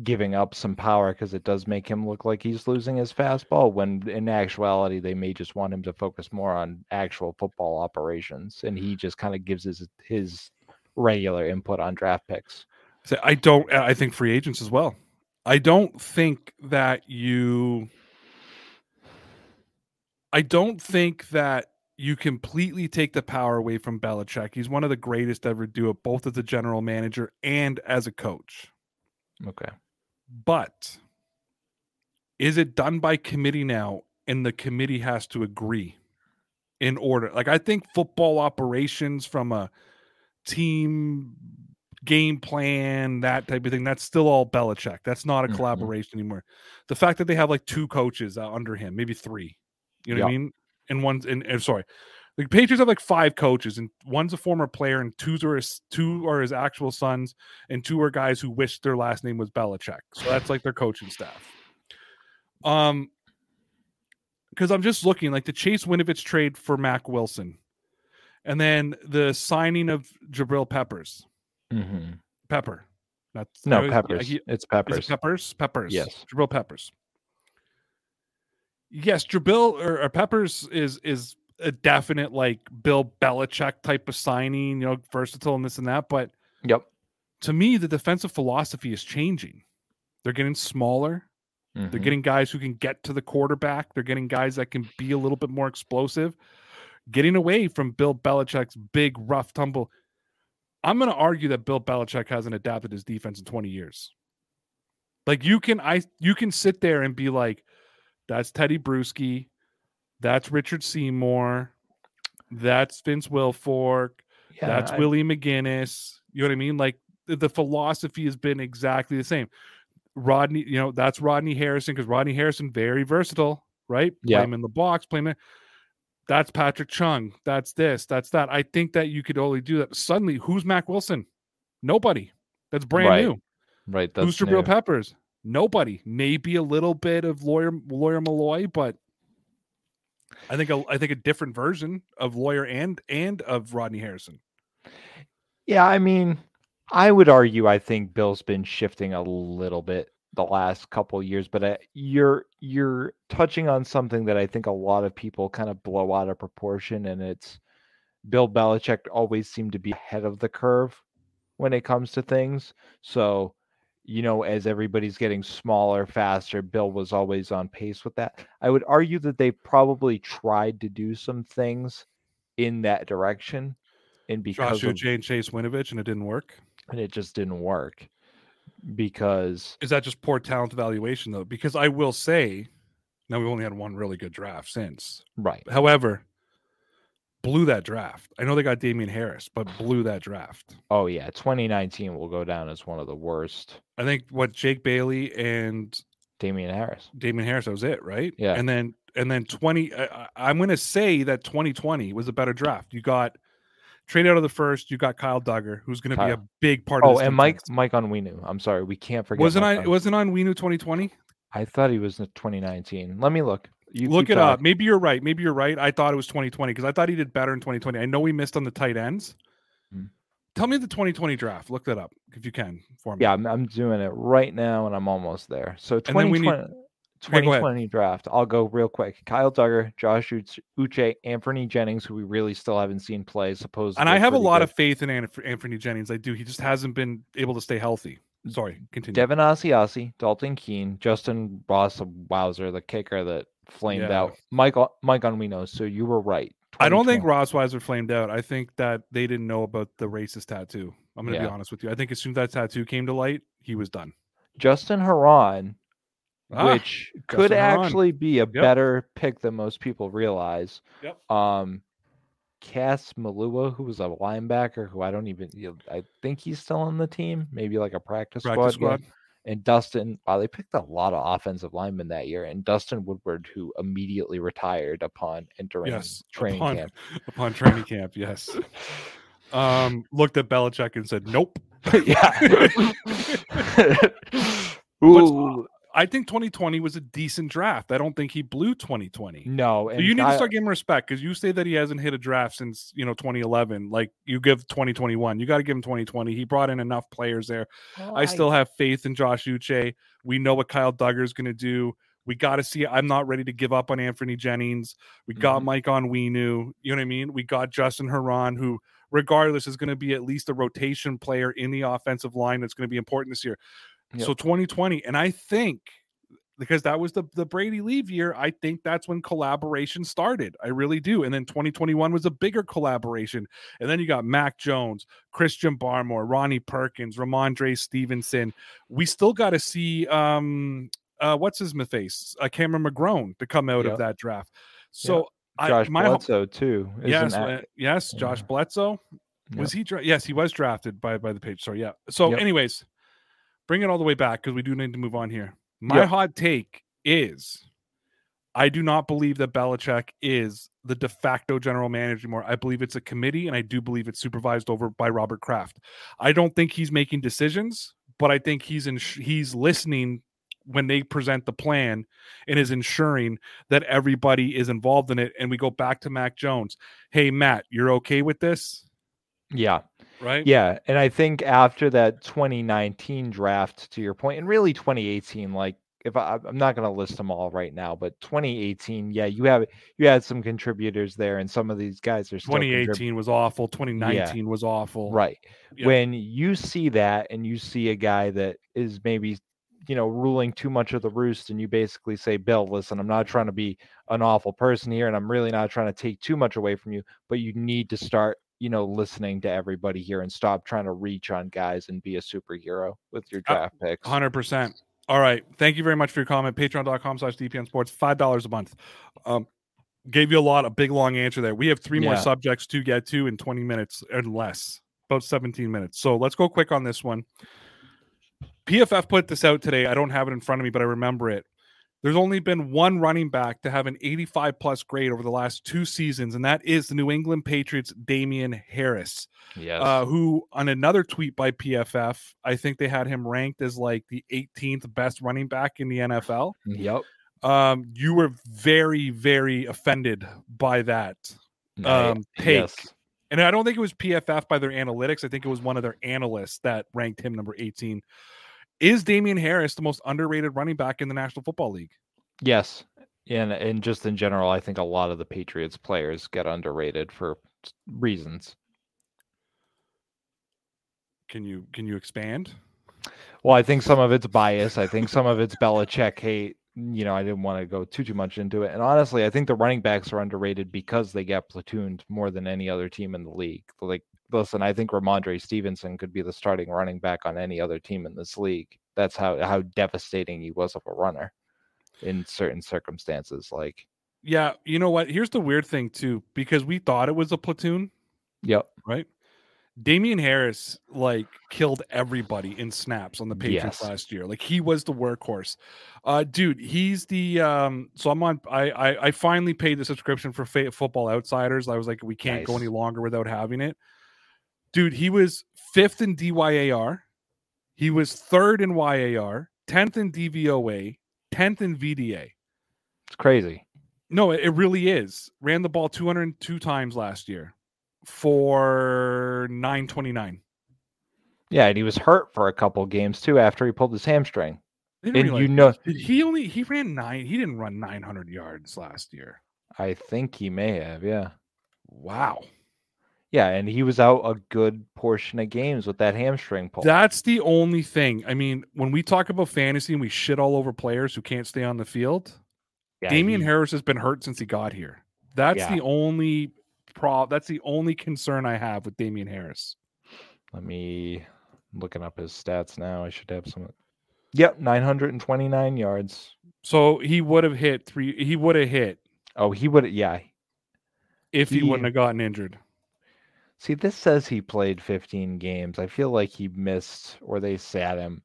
giving up some power because it does make him look like he's losing his fastball when in actuality they may just want him to focus more on actual football operations and he just kind of gives his his regular input on draft picks. So I don't I think free agents as well. I don't think that you I don't think that you completely take the power away from Belichick. He's one of the greatest to ever do it, both as a general manager and as a coach. Okay. But is it done by committee now? And the committee has to agree in order. Like I think football operations from a team game plan, that type of thing, that's still all Belichick. That's not a Mhm. collaboration anymore. The fact that they have like two coaches uh, under him, maybe three, you know what I mean? And one's and, and sorry, the Patriots have like five coaches, and one's a former player, and two's are his, two are his actual sons, and two are guys who wish their last name was Belichick. So that's like their coaching staff. Um, because I'm just looking like the Chase Winovich trade for Mack Wilson, and then the signing of Jabril Peppers. hmm Pepper, that's I No, always- Peppers. he- it's is it Peppers. Peppers? Peppers. Yes. Jabril Peppers. Yes, Jabril or, or Peppers is is a definite like Bill Belichick type of signing, you know, versatile and this and that. But Yep. to me, the defensive philosophy is changing. They're getting smaller. They're Mhm. getting guys who can get to the quarterback. They're getting guys that can be a little bit more explosive. Getting away from Bill Belichick's big, rough tumble. I'm going to argue that Bill Belichick hasn't adapted his defense in 20 years. Like you can, I you can sit there and be like, "That's Teddy Bruschi, that's Richard Seymour, that's Vince Wilfork, Yeah, that's I- Willie McGinest. You know what I mean? Like the, the philosophy has been exactly the same. Rodney, you know, that's Rodney Harrison because Rodney Harrison very versatile, right? Play him in the box, play him. In, that's Patrick Chung. That's this. That's that. I think that you could only do that. Suddenly, who's Mack Wilson? Nobody. That's brand Right. new. right. That's who's Jabril. Peppers? Nobody. Maybe a little bit of lawyer Lawyer Milloy, but I think a, I think a different version of lawyer and and of Rodney Harrison. Yeah, I mean, I would argue I think Bill's been shifting a little bit the last couple years, but uh, you're you're touching on something that I think a lot of people kind of blow out of proportion, and it's Bill Belichick always seemed to be ahead of the curve when it comes to things. So, you know, as everybody's getting smaller, faster, Bill was always on pace with that. I would argue that they probably tried to do some things in that direction. And because Josh Uche and Chase Winovich, and it didn't work. and it just didn't work because Is that just poor talent evaluation though? Because I will say, now we've only had one really good draft since. right However, blew that draft. I know they got Damien Harris, but blew that draft. oh yeah 2019 will go down as one of the worst I think what Jake Bailey and Damien Harris Damien Harris, that was it, right? Yeah. And then and then 20 I, I'm going to say that 2020 was a better draft. You got trade out of the first, you got Kyle Dugger, who's going to be a big part of oh and Mike. Mike Onwenu I'm sorry we can't forget Wasn't Mike I On- wasn't Onwenu 2020? I thought he was in 2019 let me look you Look it up. Maybe you're right. Maybe you're right. I thought it was 2020 because I thought he did better in 2020. I know we missed on the tight ends. Hmm. Tell me the 2020 draft. Look that up if you can for me. yeah I'm, I'm doing it right now and I'm almost there so And then we 2020 need- Okay, go ahead. 2020 draft. I'll go real quick. Kyle Dugger, Josh Uch- Uche, Anthony Jennings, who we really still haven't seen play. Supposedly, And I have a lot good. of faith in Anthony Jennings. I do. He just hasn't been able to stay healthy. Sorry. Continue. Devin Asiasi, Dalton Keene, Justin Ross, Wowzer, the kicker that flamed Yeah. out. Mike Mike Onwenu. So you were right. I don't think 2020. Rohrwasser flamed out. I think that they didn't know about the racist tattoo. I'm going to be honest with you. I think as soon as that tattoo came to light, he was done. Justin Herron, Ah, which could Justin Herron. actually be a better pick than most people realize. Yep. Um, Cassh Maluia, who was a linebacker, who I don't even, I think he's still on the team, maybe like a practice, practice squad. squad. And Dustin, wow, they picked a lot of offensive linemen that year. And Dustin Woodard, who immediately retired upon entering Yes. training upon, camp. upon training camp. Yes. Um, looked at Belichick and said, "Nope." yeah. Ooh, I think 2020 was a decent draft. I don't think he blew 2020. No, So you need to start giving respect because you say that he hasn't hit a draft since you know 2011. Like you give 2021, you got to give him 2020. He brought in enough players there. Well, I still have faith in Josh Uche. We know what Kyle Dugger is going to do. We got to see. I'm not ready to give up on Anthony Jennings. We got Mhm. Mike Onwenu. You know what I mean? We got Justin Herron, who, regardless, is going to be at least a rotation player in the offensive line that's going to be important this year. Yep. So 2020, and I think because that was the the Brady leave year, I think that's when collaboration started. I really do. And then 2021 was a bigger collaboration. And then you got Mac Jones, Christian Barmore, Ronnie Perkins, Rhamondre Stevenson. We still got to see um uh what's his face? Uh, Cameron McGrone to come out Yep. of that draft. So I Josh my ho- Bledsoe too. yes, that- uh, yes, Josh Yeah. Bledsoe. Was he? Dra- yes, he was drafted by by the page. Sorry, yeah. So, Yep. anyways, bring it all the way back because we do need to move on here. My Yep. hot take is, I do not believe that Belichick is the de facto general manager anymore. I believe it's a committee, and I do believe it's supervised over by Robert Kraft. I don't think he's making decisions, but I think he's in he's listening when they present the plan and is ensuring that everybody is involved in it. And we go back to Mac Jones. Hey, Matt, you're okay with this, Yeah, right? yeah, and I think after that 2019 draft, to your point, and really 2018, like if I, I'm not going to list them all right now, but 2018, yeah, you have you had some contributors there, and some of these guys are still contrib- 2018 was awful. 2019 was awful. right? Yeah. When you see that, and you see a guy that is maybe you know ruling too much of the roost, and you basically say, "Bill, listen, I'm not trying to be an awful person here, and I'm really not trying to take too much away from you, but you need to start." You know, listening to everybody here and stop trying to reach on guys and be a superhero with your Uh, draft picks. 100%. All right. Thank you very much for your comment. Patreon.com slash DBN Sports, $5 a month. Um, gave you a lot, a big long answer there. We have three more subjects to get to in 20 minutes and less, about 17 minutes. So let's go quick on this one. PFF put this out today. I don't have it in front of me, but I remember it. There's only been one running back to have an 85 plus grade over the last two seasons, and that is the New England Patriots' Damien Harris Yes. uh, who on another tweet by PFF, I think they had him ranked as like the 18th best running back in the NFL. yep. Um, you were very, very offended by that. Um, take. yes. And I don't think it was PFF by their analytics. I think it was one of their analysts that ranked him number 18. Is Damien Harris the most underrated running back in the National Football League? Yes. And and just in general, I think a lot of the Patriots players get underrated for reasons. Can you can you expand? Well, I think some of it's bias. I think some of it's Belichick hate. You know, I didn't want to go too too much into it. And honestly, I think the running backs are underrated because they get platooned more than any other team in the league. Like, listen, I think Rhamondre Stevenson could be the starting running back on any other team in this league. That's how how devastating he was of a runner in certain circumstances. Like, Yeah, you know what? Here's the weird thing too, because we thought it was a platoon, yep, right? Damien Harris like killed everybody in snaps on the Patriots Yes. last year. Like he was the workhorse. Uh dude, he's the um so I'm on I I, I finally paid the subscription for Football Outsiders. I was like we can't go any longer without having it. Dude, he was 5th in DYAR. He was 3rd in YAR, 10th in DVOA, 10th in VDA. it's crazy. No, it, it really is. Ran the ball 202 times last year for 929. Yeah, and he was hurt for a couple games too after he pulled his hamstring. And you know- did he only he ran nine. He didn't run 900 yards last year. I think he may have, yeah. Wow, Yeah, and he was out a good portion of games with that hamstring pull. that's the only thing. I mean, when we talk about fantasy and we shit all over players who can't stay on the field, yeah, Damien he- Harris has been hurt since he got here. That's Yeah. the only pro. That's the only concern I have with Damien Harris. Let me I'm looking up his stats now. I should have some. Yep, 929 yards. So he would have hit three. He would have hit Oh, he would. Yeah. if he He- wouldn't have gotten injured. See, this says he played 15 games. I feel like he missed, or they sat him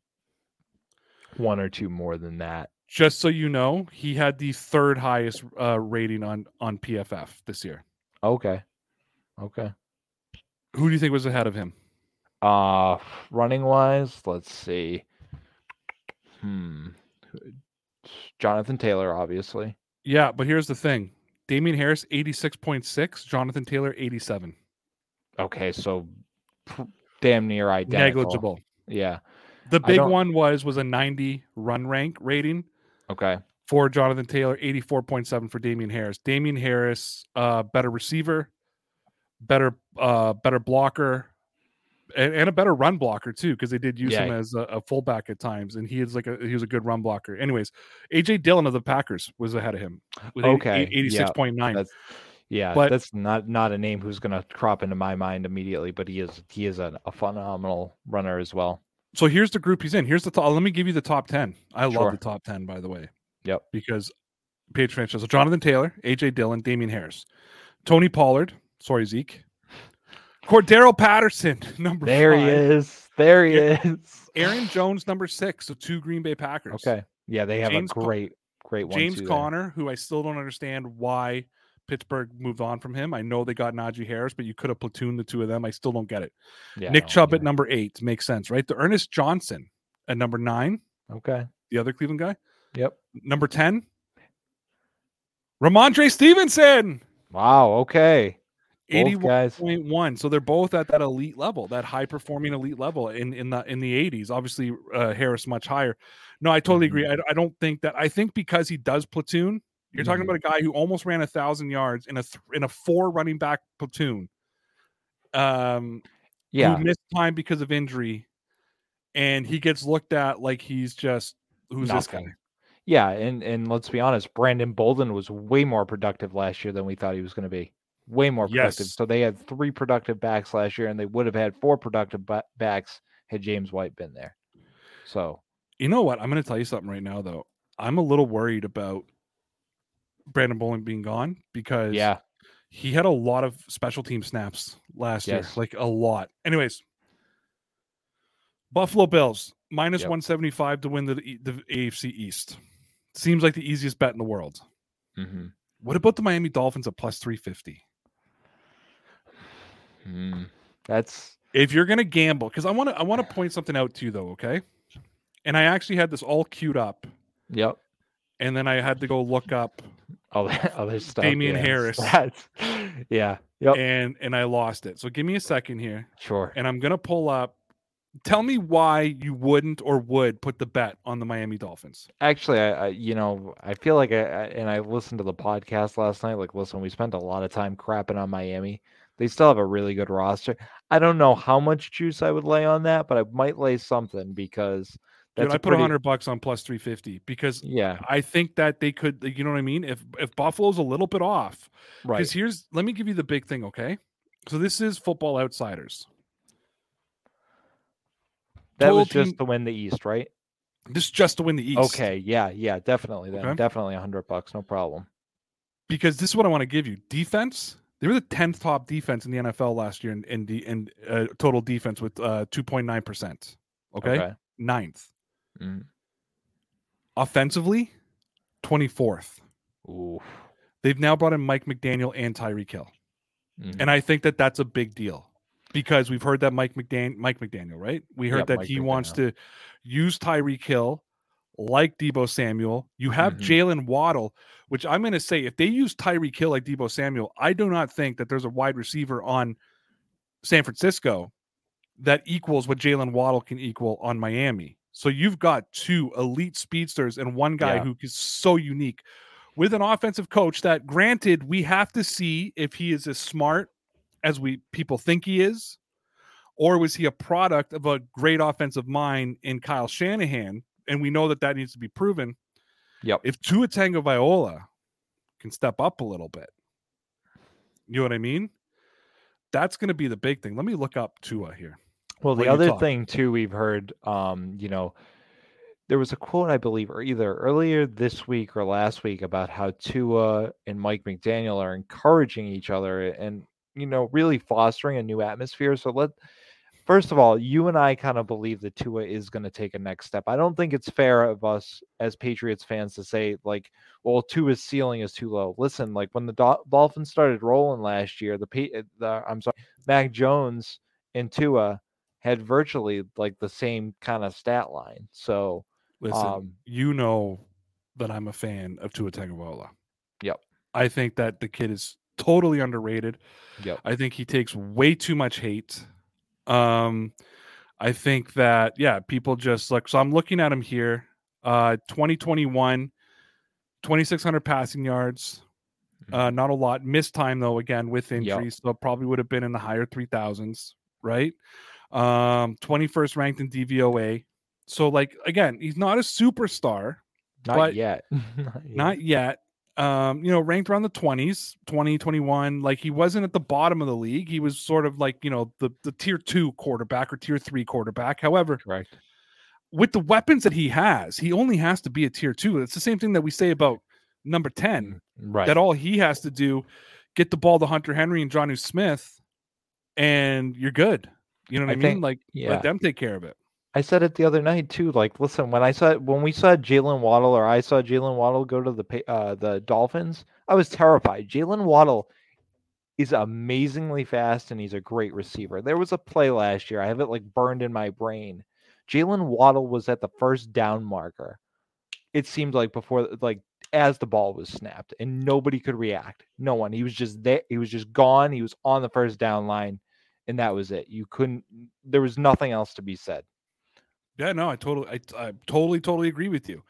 one or two more than that. just so you know, he had the third highest uh, rating on on PFF this year. Okay. Okay. Who do you think was ahead of him? Uh running wise, let's see. Hmm. Jonathan Taylor, obviously. Yeah, but here's the thing: Damien Harris, eighty-six point six. Jonathan Taylor, eighty-seven. Okay, so pr- damn near identical. Negligible. Yeah. The big one was was a ninety run rank rating Okay. For Jonathan Taylor, eighty-four point seven for Damien Harris. Damien Harris, uh, better receiver, better uh, better blocker. And, and a better run blocker too, because they did use Yeah. him as a, a fullback at times, and he is like a he was a good run blocker. Anyways, AJ Dillon of the Packers was ahead of him with Okay, yeah, eighty-six point nine. That's yeah, But- that's not not a name who's gonna crop into my mind immediately, but he is he is a, a phenomenal runner as well. So here's the group he's in. Here's the top. Let me give you the top 10. I love the top 10, by the way. Yep. Because Page franchise. So Jonathan Taylor, AJ Dillon, Damien Harris, Tony Pollard. Sorry, Zeke. Cordarrelle Patterson, number There five. he is. There he Yeah. is. Aaron Jones, number six. So two Green Bay Packers. Okay. Yeah, they have James a great, great one. James there. Conner, who I still don't understand why Pittsburgh moved on from him. I know they got Najee Harris, but you could have platooned the two of them. I still don't get it. Yeah, Nick Chubb at number eight makes sense, right? D'Ernest Johnson at number nine, Okay. the other Cleveland guy. Yep. Number 10, Rhamondre Stevenson, Wow. Okay. Both 81.1. So they're both at that elite level, that high performing elite level in, in the in the 80s. Obviously, uh, Harris much higher. No, I totally agree. I, I don't think that. I think because he does platoon, you're talking Mhm. about a guy who almost ran a thousand yards in a th- in a four running back platoon. Um, Yeah. who missed time because of injury, and he gets looked at like he's just who's this guy? Yeah, and and let's be honest, Brandon Bolden was way more productive last year than we thought he was going to be. Way more productive. Yes. So they had three productive backs last year, and they would have had four productive backs had James White been there. So You know what? I'm going to tell you something right now, though. I'm a little worried about Brandon Bolden being gone because yeah, he had a lot of special team snaps last year, like a lot. Anyways, Buffalo Bills minus Yep. 175 to win the the AFC East. Seems like the easiest bet in the world. hmm What about the Miami Dolphins at plus 350? Mm. that's If you're going to gamble, because I want to I want to point something out to you though, okay? And I actually had this all queued up, yep. and then I had to go look up Other other stuff. Damien yeah, Harris. that's- yeah. Yep. and and I lost it. So give me a second here, sure. and I'm gonna pull up. Tell me why you wouldn't or would put the bet on the Miami Dolphins. Actually, I, I you know I feel like I, I and I listened to the podcast last night. Like, listen, we spent a lot of time crapping on Miami. They still have a really good roster. I don't know how much juice I would lay on that, but I might lay something because that's Dude, I put a pretty- hundred bucks on plus three fifty because Yeah, I think that they could. You know what I mean? If if Buffalo's a little bit off, right. because here's let me give you the big thing. Okay, so this is Football Outsiders. That was just to win the East, right? This is just to win the East. Okay, yeah, yeah, definitely. Then Okay. definitely a hundred bucks, no problem. because this is what I want to give you. Defense. They were the tenth top defense in the NFL last year in in, de- in uh, total defense with uh, two point nine percent. Okay, ninth. Mm. Offensively, twenty fourth. Ooh. They've now brought in Mike McDaniel and Tyreek Hill, Mhm. and I think that that's a big deal because we've heard that Mike McDan Mike McDaniel, right? We heard Yep, that Mike he wants to use Tyreek Hill like Deebo Samuel. You have Mhm. Jaylen Waddle, which I'm going to say if they use Tyreek Hill like Deebo Samuel, I do not think that there's a wide receiver on San Francisco that equals what Jaylen Waddle can equal on Miami. So you've got two elite speedsters and one guy Yeah. who is so unique with an offensive coach that granted we have to see if he is as smart as we people think he is? Or was he a product of a great offensive mind in Kyle Shanahan and we know that that needs to be proven. Yep. if Tua Tagovailoa can step up a little bit you know what I mean? That's going to be the big thing. Let me look up Tua here. Well, the other thing too we've heard, um, you know, there was a quote I believe, or either earlier this week or last week, about how Tua and Mike McDaniel are encouraging each other and you know really fostering a new atmosphere. So let first of all, you and I kind of believe that Tua is going to take a next step. I don't think it's fair of us as Patriots fans to say like, well, Tua's ceiling is too low. Listen, like when the Dol- Dolphins started rolling last year, the, Pa- the I'm sorry, Mac Jones and Tua had virtually like the same kind of stat line. So Listen, Um, you know that I'm a fan of Tua Tagovailoa. Yep. I think that the kid is totally underrated. Yep. I think he takes way too much hate. Um, I think that yeah, people just like so. I'm looking at him here. Uh, 2021, 2600 passing yards. Uh, not a lot. Missed time though. Again with Mm-hmm. Yep. injuries, so probably would have been in the higher 3000s, right? Um, 21st ranked in DVOA. So like again, he's not a superstar, not yet. not yet. not yet. Um, you know, ranked around the 20s, 20, 21. Like he wasn't at the bottom of the league. He was sort of like, you know, the, the tier two quarterback or tier three quarterback. However, correct. with the weapons that he has, he only has to be a tier two. It's the same thing that we say about number 10, Right. that all he has to do, get the ball to Hunter Henry and Jonnu Smith, and you're good. You know what I, I mean? think- like yeah. let them take care of it. I said it the other night too. Like, listen, when I saw when we saw Jaylen Waddle or I saw Jaylen Waddle go to the uh, the Dolphins, I was terrified. Jaylen Waddle is amazingly fast and he's a great receiver. There was a play last year. I have it like burned in my brain. Jaylen Waddle was at the first down marker. It seemed like before, like as the ball was snapped, and nobody could react. No one. He was just there. He was just gone. He was on the first down line, and that was it. You couldn't. There was nothing else to be said. Yeah, no, I totally, I, I totally, totally agree with you.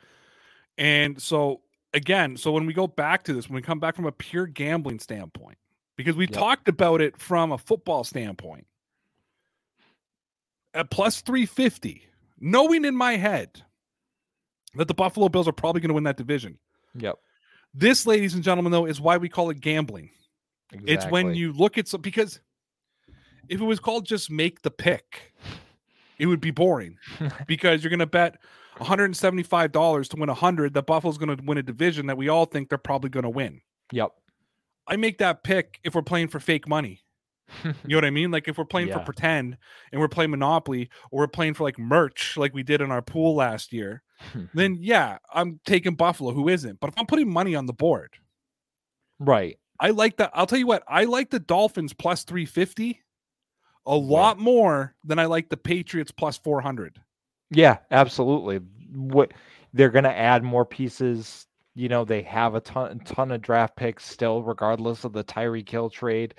And so again, so when we go back to this, when we come back from a pure gambling standpoint, because we Yep. talked about it from a football standpoint, at plus three fifty, knowing in my head that the Buffalo Bills are probably going to win that division. Yep. This, ladies and gentlemen, though, is why we call it gambling. Exactly. It's when you look at some because if it was called just make the pick, it would be boring because you're going to bet $175 to win 100 that Buffalo's going to win a division that we all think they're probably going to win. Yep. I make that pick if we're playing for fake money. You know what I mean? Like if we're playing for pretend and we're playing Monopoly or we're playing for like merch like we did in our pool last year, then yeah, I'm taking Buffalo who isn't. But if I'm putting money on the board, right. I like that. I'll tell you what, I like the Dolphins plus 350 a lot more than I like the Patriots plus 400. Yeah, absolutely. What they're going to add more pieces. You know, they have a ton ton of draft picks still, regardless of the Tyreek Hill trade.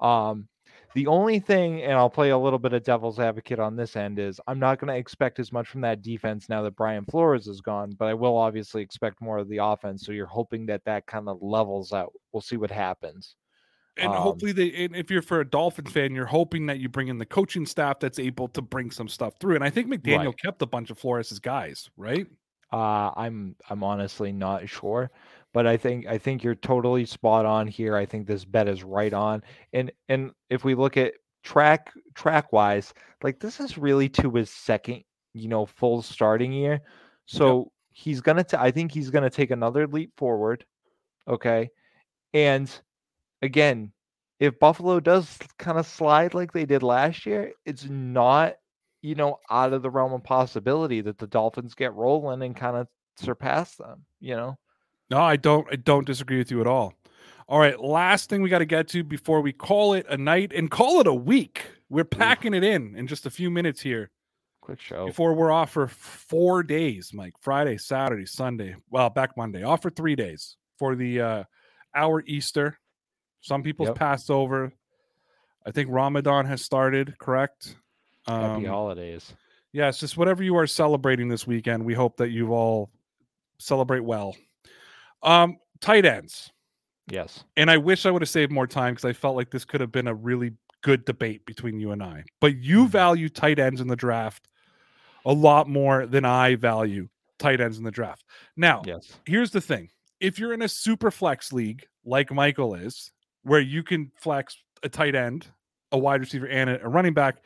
Um, the only thing, and I'll play a little bit of devil's advocate on this end, is I'm not going to expect as much from that defense now that Brian Flores is gone, but I will obviously expect more of the offense. So you're hoping that that kind of levels out. We'll see what happens. And Um, hopefully they and if you're for a Dolphins fan, you're hoping that you bring in the coaching staff that's able to bring some stuff through. And I think McDaniel Right. kept a bunch of Flores' guys, right? Uh, I'm I'm honestly not sure, but I think I think you're totally spot on here. I think this bet is right on. And and if we look at track track wise, like this is really to his second, you know, full starting year. So he's gonna ta- I think he's gonna take another leap forward. Okay. And again, if Buffalo does kind of slide like they did last year, it's not you know, out of the realm of possibility that the Dolphins get rolling and kind of surpass them, you know? No, I don't I don't disagree with you at all. All right, last thing we got to get to before we call it a night and call it a week. We're packing it in in just a few minutes here. Quick show. before we're off for four days, Mike. Friday, Saturday, Sunday. Well, back Monday. Off for three days for the uh our Easter. Some people's Yep. Passover. I think Ramadan has started, correct? Happy Um, holidays. yeah, just whatever you are celebrating this weekend. We hope that you all celebrate well. Um, tight ends. Yes. And I wish I would have saved more time because I felt like this could have been a really good debate between you and I. But you Mhm. value tight ends in the draft a lot more than I value tight ends in the draft. Now, Yes. here's the thing if you're in a super flex league like Michael is, where you can flex a tight end, a wide receiver, and a, running back,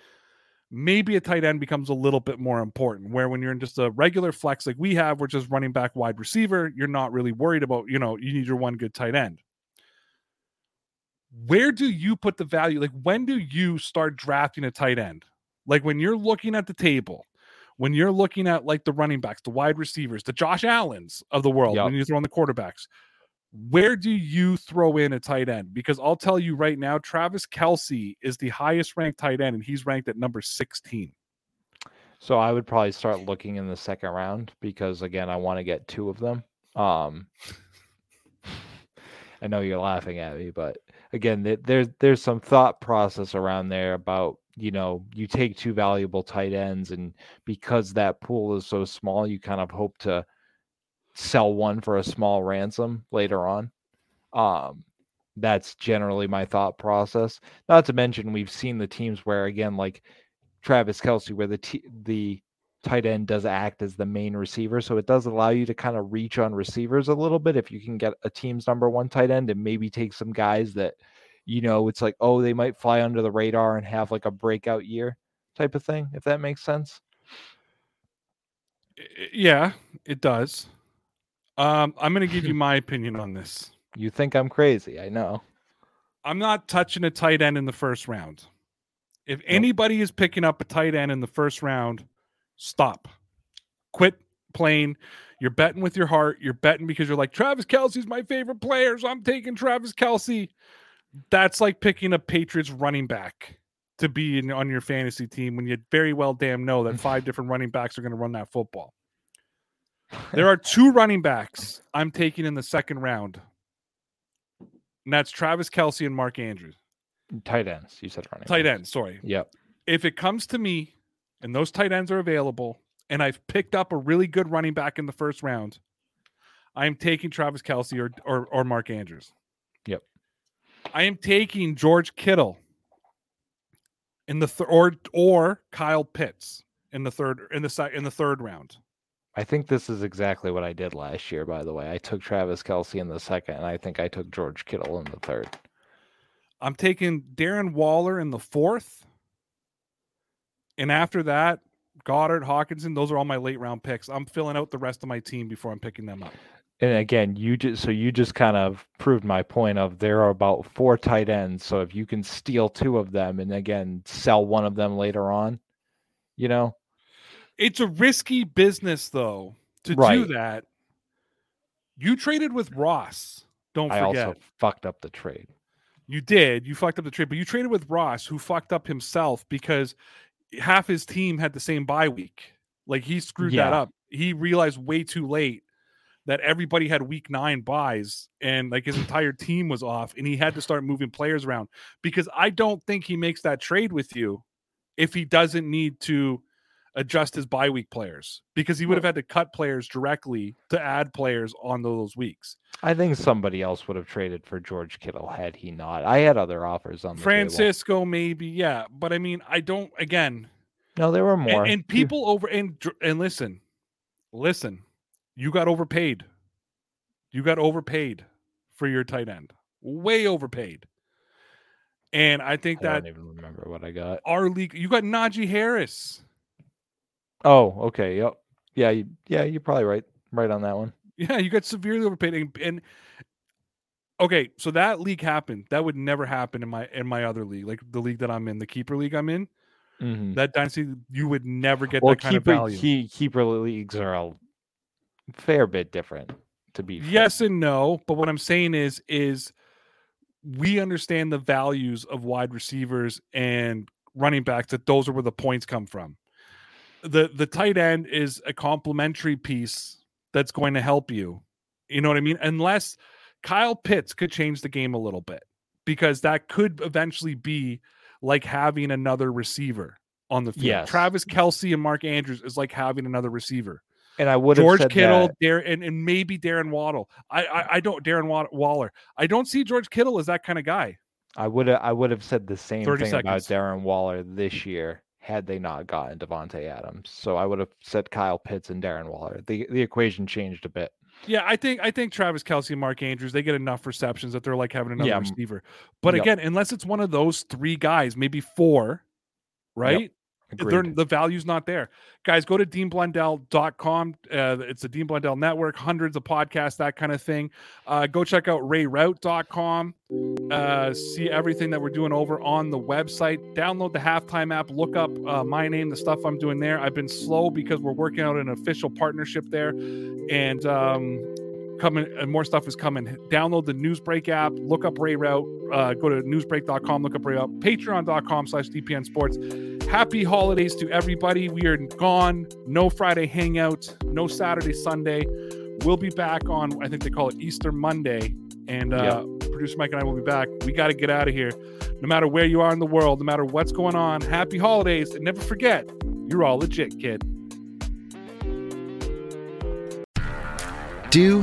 maybe a tight end becomes a little bit more important. Where when you're in just a regular flex like we have, which is running back, wide receiver, you're not really worried about, you know, you need your one good tight end. Where do you put the value? Like, when do you start drafting a tight end? Like, when you're looking at the table, when you're looking at like the running backs, the wide receivers, the Josh Allens of the world, Yep. when you throw in the quarterbacks, where do you throw in a tight end? Because I'll tell you right now, Travis Kelce is the highest ranked tight end, and he's ranked at number 16. So I would probably start looking in the second round because again, I want to get two of them. Um, I know you're laughing at me, but again, th- there's there's some thought process around there about you know you take two valuable tight ends, and because that pool is so small, you kind of hope to sell one for a small ransom later on. Um, that's generally my thought process. Not to mention, we've seen the teams where again, like Travis Kelce, where the t- the tight end does act as the main receiver. So it does allow you to kind of reach on receivers a little bit if you can get a team's number one tight end and maybe take some guys that, you know, it's like, oh, they might fly under the radar and have like a breakout year type of thing, if that makes sense. Yeah, it does. Um, I'm going to give you my opinion on this. You think I'm crazy. I know. I'm not touching a tight end in the first round. If anybody is picking up a tight end in the first round, stop. Quit playing. You're betting with your heart. You're betting because you're like, Travis Kelce's my favorite player, so I'm taking Travis Kelce. That's like picking a Patriots running back to be in, on your fantasy team when you very well damn know that five different running backs are going to run that football. There are two running backs I'm taking in the second round. And that's Travis Kelce and Mark Andrews. Tight ends. You said running. Tight backs. ends, sorry. Yep. If it comes to me and those tight ends are available, and I've picked up a really good running back in the first round, I am taking Travis Kelce or or, or Mark Andrews. Yep. I am taking George Kittle in the th- or or Kyle Pitts in the third in the in the third round. I think this is exactly what I did last year, by the way. I took Travis Kelce in the second, and I think I took George Kittle in the third. I'm taking Darren Waller in the fourth. And after that, Goedert, Hockenson, those are all my late round picks. I'm filling out the rest of my team before I'm picking them up. And again, you just so you just kind of proved my point of there are about four tight ends. So if you can steal two of them and again sell one of them later on, you know, It's a risky business though to do that. You traded with Ross. Don't I forget. also fucked up the trade. You did. You fucked up the trade, but you traded with Ross, who fucked up himself because half his team had the same bye week. Like he screwed that up. He realized way too late that everybody had week nine buys and like his entire team was off and he had to start moving players around because I don't think he makes that trade with you if he doesn't need to adjust his bye week players because he would have had to cut players directly to add players on those weeks. I think somebody else would have traded for George Kittle had he not. I had other offers on the table. Francisco, maybe, yeah, but I mean, I don't. Again, No, there were more. and people over and and listen, listen, you got overpaid. You got overpaid for your tight end, way overpaid. And I think I that don't even remember what I got. our league, you got Najee Harris. Oh, okay. Yep. Yeah. You, yeah. You're probably right. Right on that one. Yeah, you got severely overpaid, and, and okay, so that league happened. That would never happen in my in my other league, like the league that I'm in, the keeper league I'm in. Mhm. That dynasty, you would never get Well, that kind keeper of value. key, keeper leagues are a fair bit different. To be fair. yes and no but what i'm saying is is we understand the values of wide receivers and running backs that those are where the points come from the the tight end is a complementary piece that's going to help you you know what i mean unless kyle pitts could change the game a little bit because that could eventually be like having another receiver on the field Yes. travis kelce and mark andrews is like having another receiver And I would George said Kittle, that- Dar- and, and maybe Darren Waddle. I, I I don't Darren Wa- Waller. I don't see George Kittle as that kind of guy. I would have I would have said the same 30 thing about. Darren Waller this year had they not gotten Davante Adams. So I would have said Kyle Pitts and Darren Waller. The the equation changed a bit. Yeah, I think I think Travis Kelce and Mark Andrews they get enough receptions that they're like having another Yeah, receiver. But yep. again, unless it's one of those three guys, maybe four, right? Agreed. The value's not there. Guys, go to deanblundell.com. Uh, it's the Dean Blundell Network, hundreds of podcasts, that kind of thing. Uh, go check out rayrauth.com. Uh, see everything that we're doing over on the website. Download the halftime app. Look up uh, my name, the stuff I'm doing there. I've been slow because we're working out an official partnership there. And um, coming and more stuff is coming. Download the Newsbreak app. Look up Ray Rauth. Uh, go to newsbreak.com. Look up Ray Rauth. Patreon.com slash DBN Sports. Happy holidays to everybody. We are gone. No Friday hangout, no Saturday, Sunday. We'll be back on, I think they call it Easter Monday. And uh, producer Mike and I will be back. We got to get out of here. No matter where you are in the world, no matter what's going on, happy holidays. And never forget, you're all legit, kid. Do,